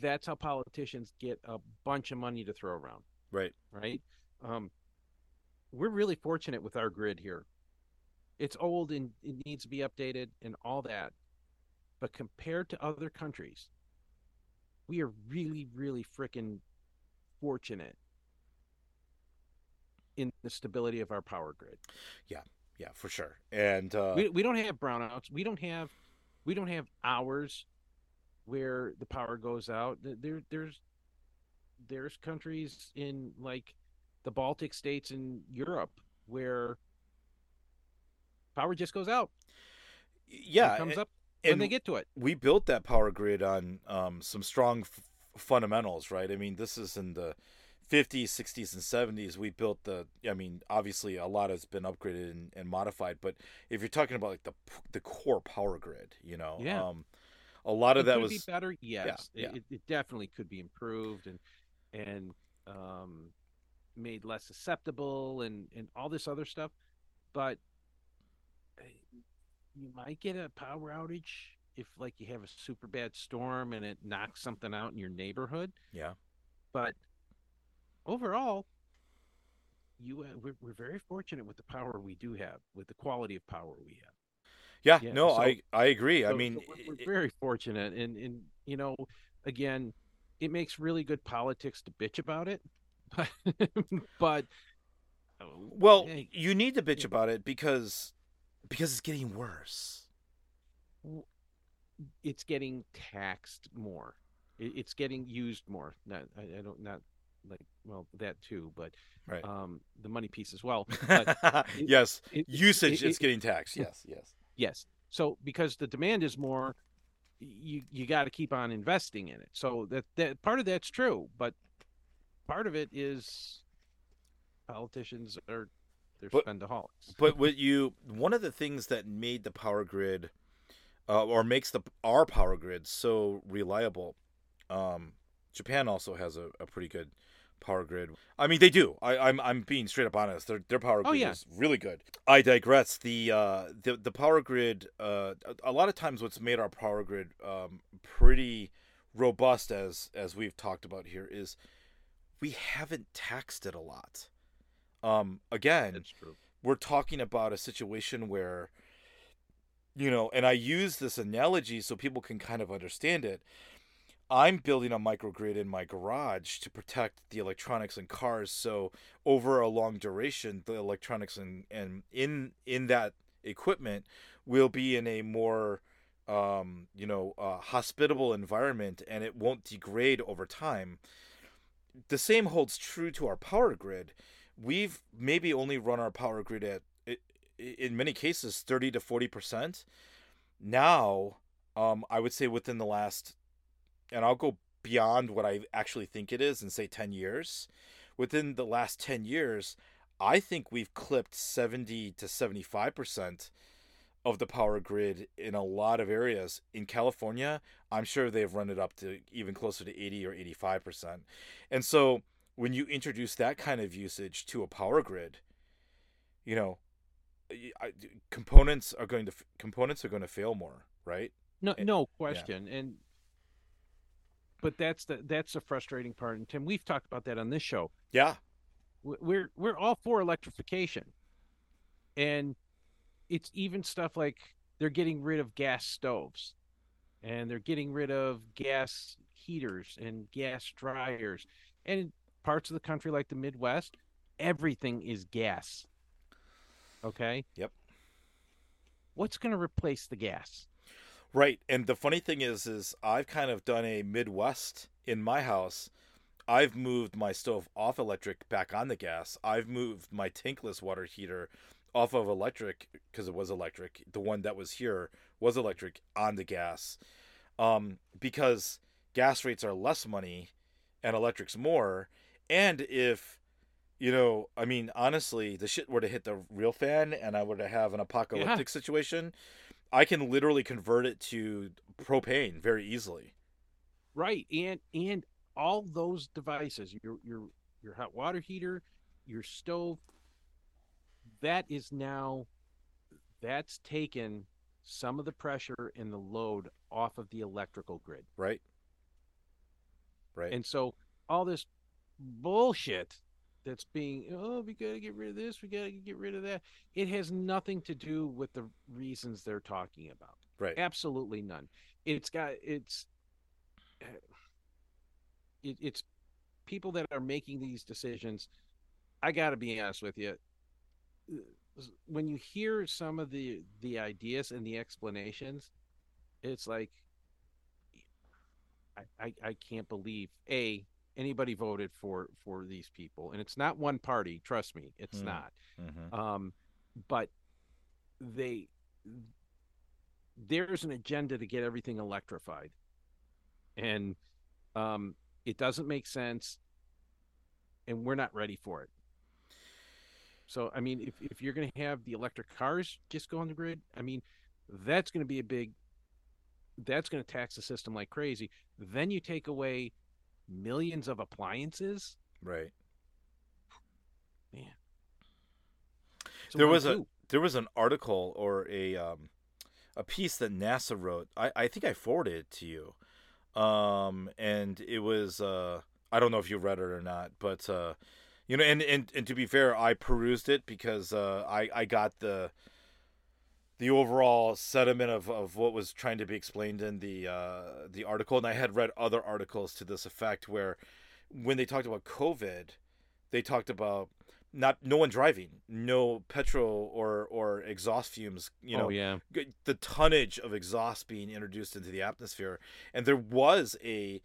that's how politicians get a bunch of money to throw around right. right? Um, we're really fortunate with our grid here. It's old and it needs to be updated and all that. But compared to other countries, we are really, really freaking fortunate in the stability of our power grid. Yeah, yeah, for sure. And uh we, we don't have brownouts. We don't have we don't have hours where the power goes out. There there's there's countries in like the Baltic states in Europe where power just goes out. yeah, It comes and- up when and they get to it. we built that power grid on um, some strong f- fundamentals, right? I mean, this is in the 50s, 60s, and 70s. We built the. I mean, obviously, a lot has been upgraded and, and modified, but if you're talking about like the the core power grid, you know, Yeah. um, a lot of It that could was be better. Yes, It- yeah. It, it definitely could be improved and and um, made less susceptible and and all this other stuff. But uh, you might get a power outage if like you have a super bad storm and it knocks something out in your neighborhood. yeah, But overall, you uh, we're, we're very fortunate with the power we do have, with the quality of power we have. Yeah. Yeah, no, so- I I agree. I mean, so we're, we're very fortunate, and and you know, again, it makes really good politics to bitch about it, but <laughs> but well, hey, you need to bitch yeah. about it because because it's getting worse. it's getting taxed more. It's getting used more. Not I, I don't not like well that too, but Right. um, the money piece as well. But <laughs> it- yes, it- usage it- is getting taxed. Yes, yes. Yes. So because the demand is more, you you got to keep on investing in it. So that that part of that's true, but part of it is politicians are they're But- spendaholics. But <laughs> what you one of the things that made the power grid, uh, or makes the our power grid so reliable, um, Japan also has a, a pretty good power grid. I mean, they do. I, I'm I'm being straight up honest. Their their power Oh, grid yeah. is really good. I digress. The uh the the power grid. Uh, a, a lot of times, what's made our power grid um pretty robust, as as we've talked about here, is we haven't taxed it a lot. Um, again, true. we're talking about a situation where you know and i use this analogy so people can kind of understand it i'm building a microgrid in my garage to protect the electronics and cars so over a long duration the electronics and and in in that equipment will be in a more um you know uh, hospitable environment and it won't degrade over time. The same holds true to our power grid. We've maybe only run our power grid at in many cases 30 to 40 percent. Now um i would say within the last and i'll go beyond what i actually think it is and say 10 years within the last 10 years i think we've clipped 70 to 75 percent of the power grid in a lot of areas in california i'm sure they've run it up to even closer to 80 or 85 percent and so when you introduce that kind of usage to a power grid, you know, components are going to components are going to fail more, right? No, Eh, no question. And but that's the that's the frustrating part. And Tim, we've talked about that on this show. Yeah, We're we're all for electrification, and it's even stuff like they're getting rid of gas stoves, and they're getting rid of gas heaters and gas dryers, and in parts of the country like the Midwest, everything is gas. Okay. Yep. What's going to replace the gas? Right. And the funny thing is, is I've kind of done a Midwest in my house. I've moved my stove off electric back on the gas. I've moved my tankless water heater off of electric because it was electric. The one that was here was electric on the gas, um, because gas rates are less money and electric's more. And if you know, I mean, honestly, the shit were to hit the real fan and I were to have an apocalyptic situation, I can literally convert it to propane very easily. Right, and and all those devices, your your your hot water heater, your stove, that is now that's taken some of the pressure and the load off of the electrical grid. Right. Right. And so all this bullshit that's being oh we got to get rid of this, we got to get rid of that. It has nothing to do with the reasons they're talking about. right. Absolutely none. It's got it's <sighs> it, it's people that are making these decisions. I got to be honest with you. When you hear some of the the ideas and the explanations, it's like I, I, I can't believe a anybody voted for for these people, and it's not one party. Trust me, it's Hmm. not. hmm Um, but they there's an agenda to get everything electrified, and um, it doesn't make sense, and we're not ready for it. So, I mean, if if you're going to have the electric cars just go on the grid, I mean, that's going to be a big. That's going to tax the system like crazy. Then you take away millions of appliances. Right. So There was a- do? There was an article or a um, a piece that NASA wrote. I, I think I forwarded it to you. Um, and it was uh, I don't know if you read it or not, but uh, you know, and, and and to be fair, I perused it because uh, I I got the the overall sentiment of, of what was trying to be explained in the uh, the article, and I had read other articles to this effect where when they talked about COVID, they talked about not no one driving, no petrol or or exhaust fumes, you know, oh yeah, the tonnage of exhaust being introduced into the atmosphere, and there was a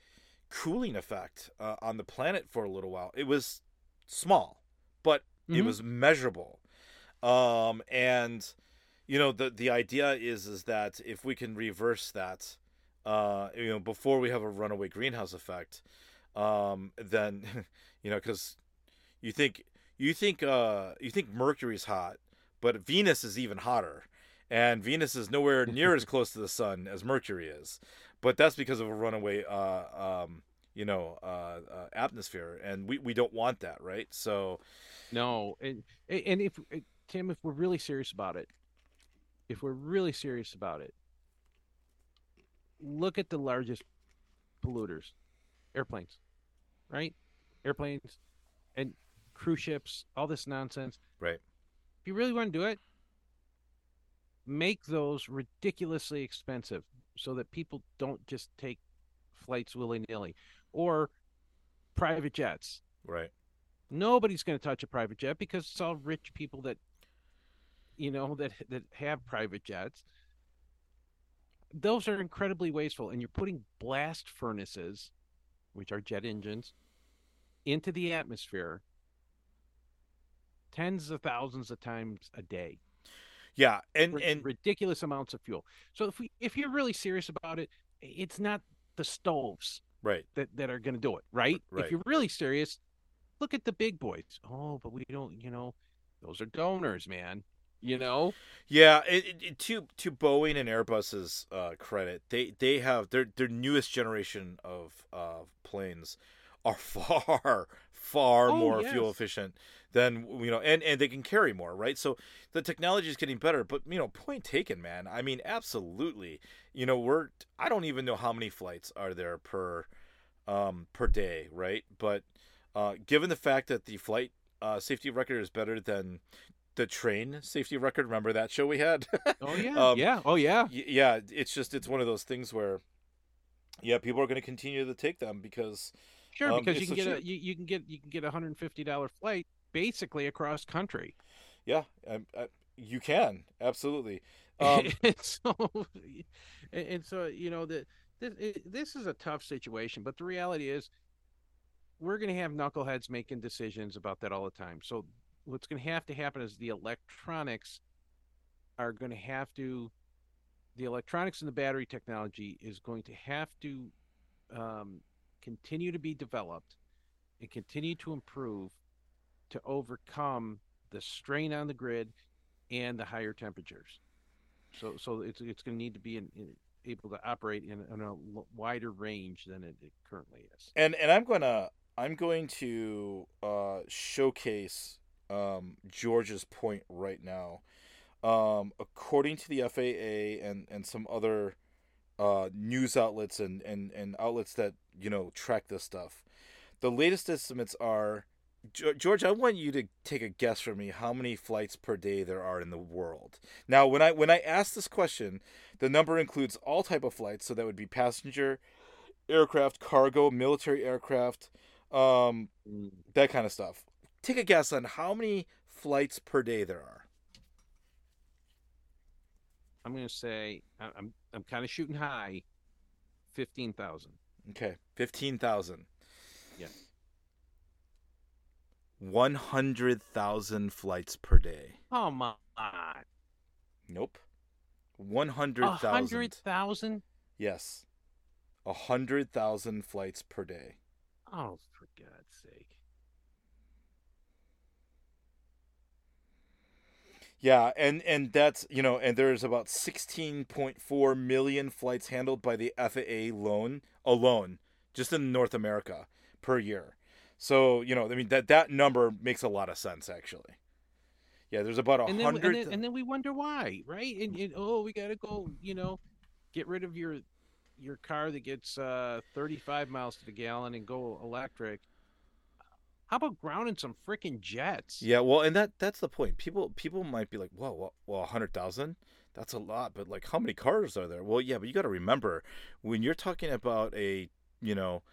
cooling effect uh, on the planet for a little while. It was small, but mm-hmm. it was measurable. Um, and you know the the idea is is that if we can reverse that, uh, you know, before we have a runaway greenhouse effect, um, then <laughs> you know because you think you think uh you think Mercury's hot, but Venus is even hotter, and Venus is nowhere near as <laughs> close to the sun as Mercury is, but that's because of a runaway uh um you know uh, uh atmosphere, and we we don't want that, right? So no, and and if Tim, if we're really serious about it, if we're really serious about it, look at the largest polluters, airplanes, right? Airplanes, and cruise ships, all this nonsense. Right. If you really want to do it, make those ridiculously expensive so that people don't just take flights willy nilly or private jets. Right. Nobody's going to touch a private jet because it's all rich people that, you know, that that have private jets. Those are incredibly wasteful, and you're putting blast furnaces, which are jet engines, into the atmosphere tens of thousands of times a day. Yeah, and and ridiculous amounts of fuel. So if we if you're really serious about it, it's not the stoves right that that are going to do it, right? right? If you're really serious, look at the big boys. Oh, but we don't, you know, those are donors, man. You know. Yeah, it, it, to to Boeing and Airbus's uh, credit, they they have their their newest generation of uh, planes are <laughs> far far oh, more yes. fuel efficient than you know and and they can carry more right so the technology is getting better but you know point taken man i mean absolutely you know we're i don't even know how many flights are there per um per day right but uh given the fact that the flight uh safety record is better than the train safety record remember that show we had <laughs> oh yeah um, yeah oh yeah yeah it's just it's one of those things where yeah people are going to continue to take them because Sure, um, because you can get a you, you, can get you can get a hundred and fifty dollar flight basically across country. Yeah, you can absolutely. <laughs> Um, and so, and so you know that this this is a tough situation, but the reality is, we're going to have knuckleheads making decisions about that all the time. So what's going to have to happen is the electronics are going to have to the electronics and the battery technology is going to have to um, continue to be developed and continue to improve to overcome the strain on the grid and the higher temperatures. So, so it's it's going to need to be in, in, able to operate in, in, a wider range than it, it, currently is. And and I'm gonna I'm going to uh, showcase um, George's point right now. Um, according to the FAA and and some other uh, news outlets and, and, and outlets that you know track this stuff. The latest estimates are George. I want you to take a guess for me how many flights per day there are in the world. Now, when I when I ask this question, the number includes all type of flights, so that would be passenger aircraft, cargo, military aircraft, um, mm. that kind of stuff. Take a guess on how many flights per day there are. I'm going to say I'm I'm kind of shooting high. Fifteen thousand. Okay, fifteen thousand. Yeah. One hundred thousand flights per day. Oh my. Nope. One hundred thousand. Hundred thousand. Yes. A hundred thousand flights per day. Oh, Yeah, and and that's you know, and there's about 16.4 million flights handled by the FAA alone alone, just in North America per year. So you know, I mean that that number makes a lot of sense actually. Yeah, there's about a hundred. And, and, then, and then we wonder why, right? And, and oh, we got to go, you know, get rid of your your car that gets uh, 35 miles to the gallon and go electric how about grounding some freaking jets? Yeah, well, and that that's the point. People people might be like, "Whoa, well, well, hundred thousand, that's a lot." But like, how many cars are there? Well, yeah, but you got to remember when you're talking about a you know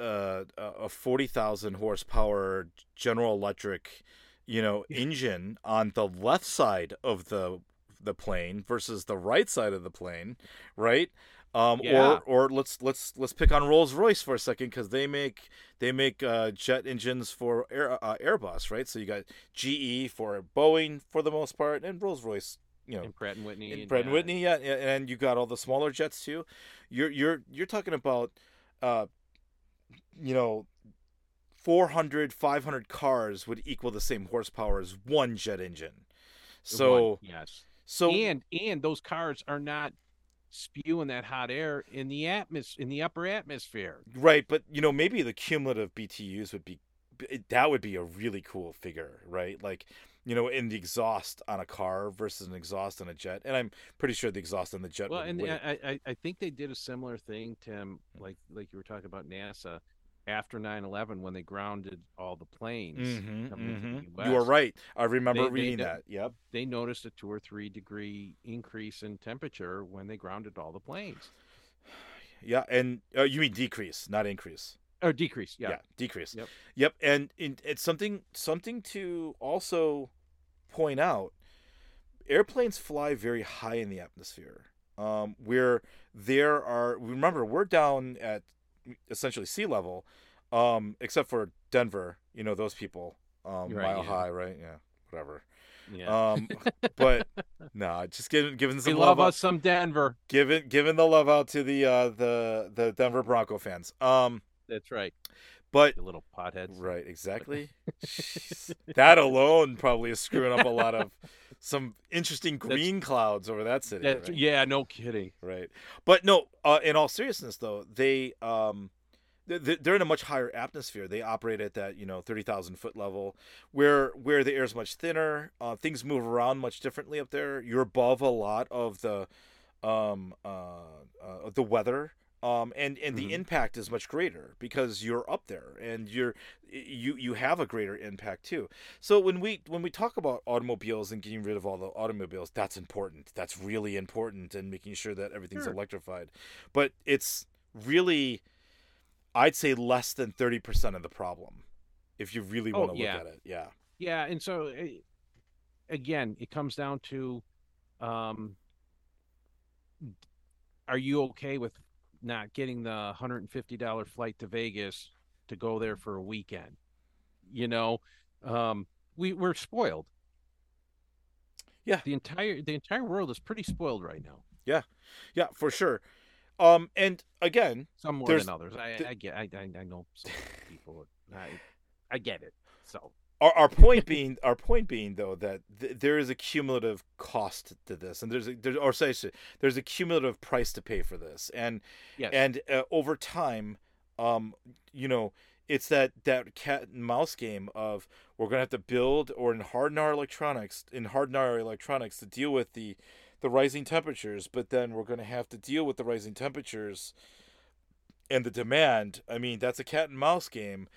uh, a forty thousand horsepower General Electric, you know, engine on the left side of the the plane versus the right side of the plane, right? Um, Yeah. or or let's let's let's pick on Rolls Royce for a second because they make they make uh, jet engines for Air, uh, Airbus, right? So you got GE for Boeing for the most part, and Rolls Royce, you know, And Pratt and Whitney. and Pratt and Whitney, yeah, yeah, and you got all the smaller jets too. You're you're you're talking about, uh, you know, 400, 500 cars would equal the same horsepower as one jet engine. So one, yes. so and and those cars are not spewing that hot air in the atmos in the upper atmosphere. right, but you know maybe the cumulative BTUs would be that would be a really cool figure, right? Like you know, in the exhaust on a car versus an exhaust on a jet, and I'm pretty sure the exhaust on the jet. Well, would and I, I I think they did a similar thing, Tim, like like you were talking about NASA after 9/11 when they grounded all the planes. Mhm, coming into the mhm. You are right. I remember They- they reading don't- that. Yep. They noticed a two or three degree increase in temperature when they grounded all the planes, <sighs> Yeah, and uh, you mean decrease, not increase. or decrease. Yeah, decrease. Yep. Yep, and in, it's something something to also point out. Airplanes fly very high in the atmosphere, um, where there are. Remember, we're down at essentially sea level, um, except for Denver. You know those people, um, Right, mile yeah. high, right? Yeah, whatever. yeah. Um, <laughs> but nah, just giving giving we some love love, out, us some Denver. giving giving the love out to the uh, the the Denver Bronco fans. Um, That's right. But You little potheads. Right, exactly. <laughs> That alone probably is screwing up a lot of some interesting green clouds over that city. Right? Yeah, no kidding. right. But no, uh, in all seriousness, though, they um, th- th- they're in a much higher atmosphere. They operate at that you know thirty thousand foot level, where where the air is much thinner. Uh, things move around much differently up there. You're above a lot of the um, uh, uh, the weather. Um, and and Mhm. the impact is much greater because you're up there and you're you you have a greater impact too. So when we when we talk about automobiles and getting rid of all the automobiles, that's important. That's really important and making sure that everything's Sure. electrified. But it's really I'd say less than 30% of the problem if you really Oh, want to yeah. look at it. Yeah. Yeah, and so eh, again, it comes down to, um, are you okay with not getting the hundred and fifty dollar flight to Vegas to go there for a weekend? You know, um, we we're spoiled. Yeah. the entire the entire world is pretty spoiled right now. Yeah, yeah, for sure. Um and again, Some more than others. I, the- I get. I, I I know some people. I I get it. So our, our point <laughs> being our point being though that th- there is a cumulative cost to this and there's a there, or say there's a cumulative price to pay for this and yes, and uh, over time um you know it's that that cat and mouse game of we're gonna have to build or harden our electronics and harden our electronics to deal with the the rising temperatures but then we're gonna have to deal with the rising temperatures and the demand. I mean that's a cat and mouse game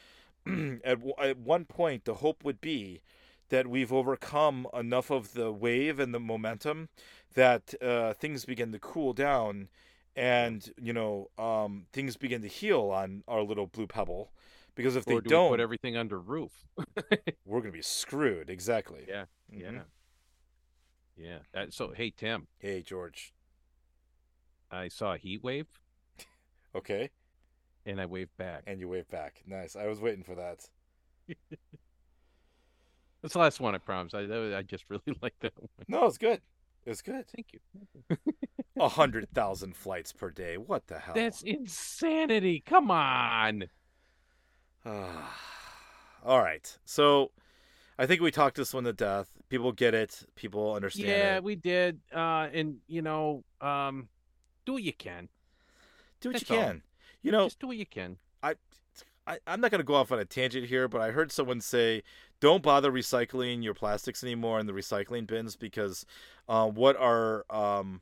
<clears throat> at, w- at one point the hope would be that we've overcome enough of the wave and the momentum that uh, things begin to cool down and you know um, things begin to heal on our little blue pebble because if or they do don't, put everything under roof? <laughs> we're gonna be screwed exactly Yeah, Mhm. Yeah. Yeah. That, so hey Tim, hey george I saw a heat wave <laughs> okay and I wave back. and you wave back nice i was waiting for that <laughs> That's the last one, I promise. I was- I just really <laughs> like that one. no it's good it's good Thank you. <laughs> a hundred thousand flights per day what the hell That's insanity. Come on. <sighs> all right so i think we talked this one to death people get it people understand Yeah, it we did. Uh and you know, um do what you can. do what you that's all. can you know Just do what you can. I, I I'm not going to go off on a tangent here, but I heard someone say, "Don't bother recycling your plastics anymore in the recycling bins because uh, what are um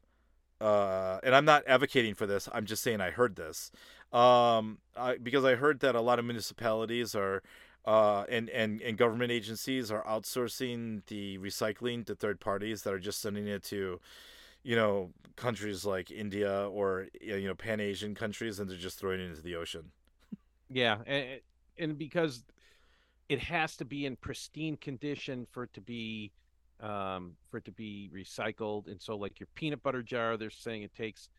uh and I'm not advocating for this. I'm just saying I heard this um I, because I heard that a lot of municipalities are uh and and and government agencies are outsourcing the recycling to third parties that are just sending it to you know countries like India or you know pan Asian countries and they're just throwing it into the ocean. Yeah, and, and because it has to be in pristine condition for it to be um, for it to be recycled, and so like your peanut butter jar, they're saying it takes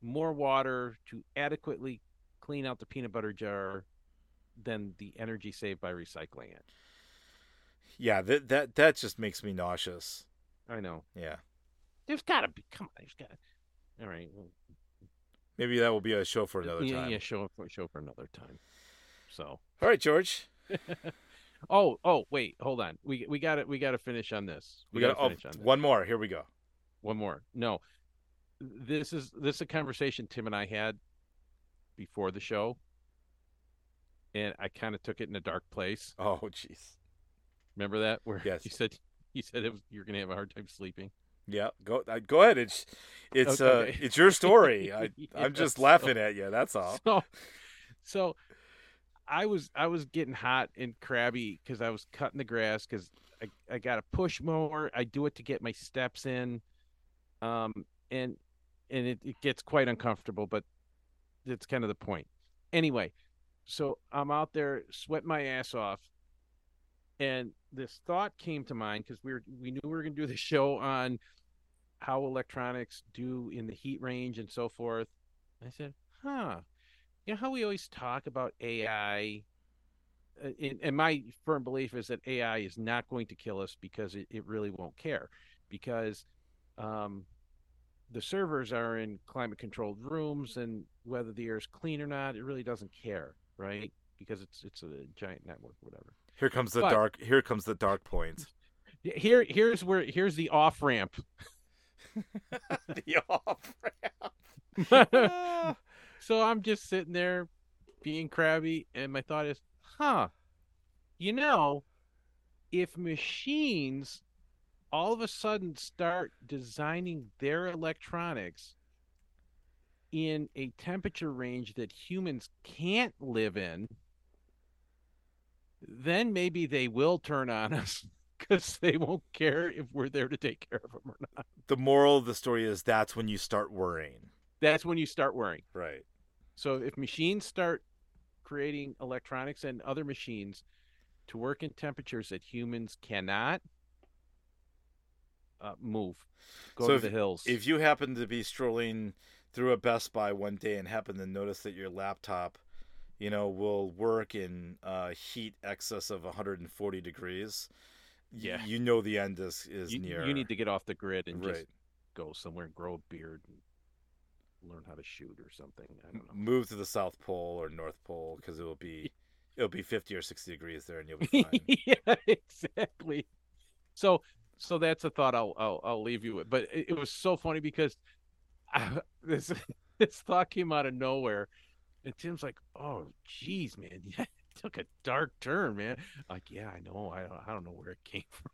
more water to adequately clean out the peanut butter jar than the energy saved by recycling it. Yeah, that that that just makes me nauseous. I know. Yeah. There's got to be. Come on. there's got. to All right. Well, Maybe that will be a show for another yeah, time. yeah. Show for show for another time. So. All right, George. <laughs> oh, oh, wait, hold on. We we got it. we got to finish on this. We, got gotta oh, finish on this. one more. Here we go. One more. No, this is this is a conversation Tim and I had before the show, and I kind of took it in a dark place. Oh, jeez. Remember that? Where Yes. <laughs> you said you said it was, you're gonna have a hard time sleeping. Yeah, go uh, go ahead. It's it's Okay. uh it's your story. <laughs> I I'm just Yeah, laughing so- at you. That's all. So, so I was I was getting hot and crabby because I was cutting the grass because I, I got to push mower. I do it to get my steps in, um, and and it, it gets quite uncomfortable, but it's kind of the point. Anyway, so I'm out there sweating my ass off, and this thought came to mind because we were we knew we were gonna do the show on how electronics do in the heat range and so forth. I said, huh. You know how we always talk about AI? Uh, And, and my firm belief is that AI is not going to kill us because it, it really won't care. Because um, the servers are in climate controlled rooms, and whether the air is clean or not, it really doesn't care, right? Because it's it's a giant network, whatever. Here comes the But- dark. Here comes the dark point. <laughs> Here here's where here's the off ramp. <laughs> the off. <laughs> So I'm just sitting there being crabby, and my thought is, huh, you know, if machines all of a sudden start designing their electronics in a temperature range that humans can't live in, then maybe they will turn on us because they won't care if we're there to take care of them or not. the moral of the story is that's when you start worrying. That's when you start worrying. Right. So if machines start creating electronics and other machines to work in temperatures that humans cannot, uh, move, go So to if- the hills. If you happen to be strolling through a Best Buy one day and happen to notice that your laptop, you know, will work in uh, heat excess of 140 degrees, Yeah. you know the end is is you, near. you need to get off the grid and right. just go somewhere and grow a beard and learn how to shoot or something. I don't know. move to the South Pole or North Pole because it will be it'll be 50 or 60 degrees there and you'll be <laughs> fine. yeah, exactly. So, so that's a thought I'll I'll, I'll leave you with. But it, it was so funny because I, <laughs> this <laughs> this thought came out of nowhere, and Tim's like, "Oh, geez, man, took a dark turn, man." Like, yeah, I know. I don't, I don't know where it came <laughs> from.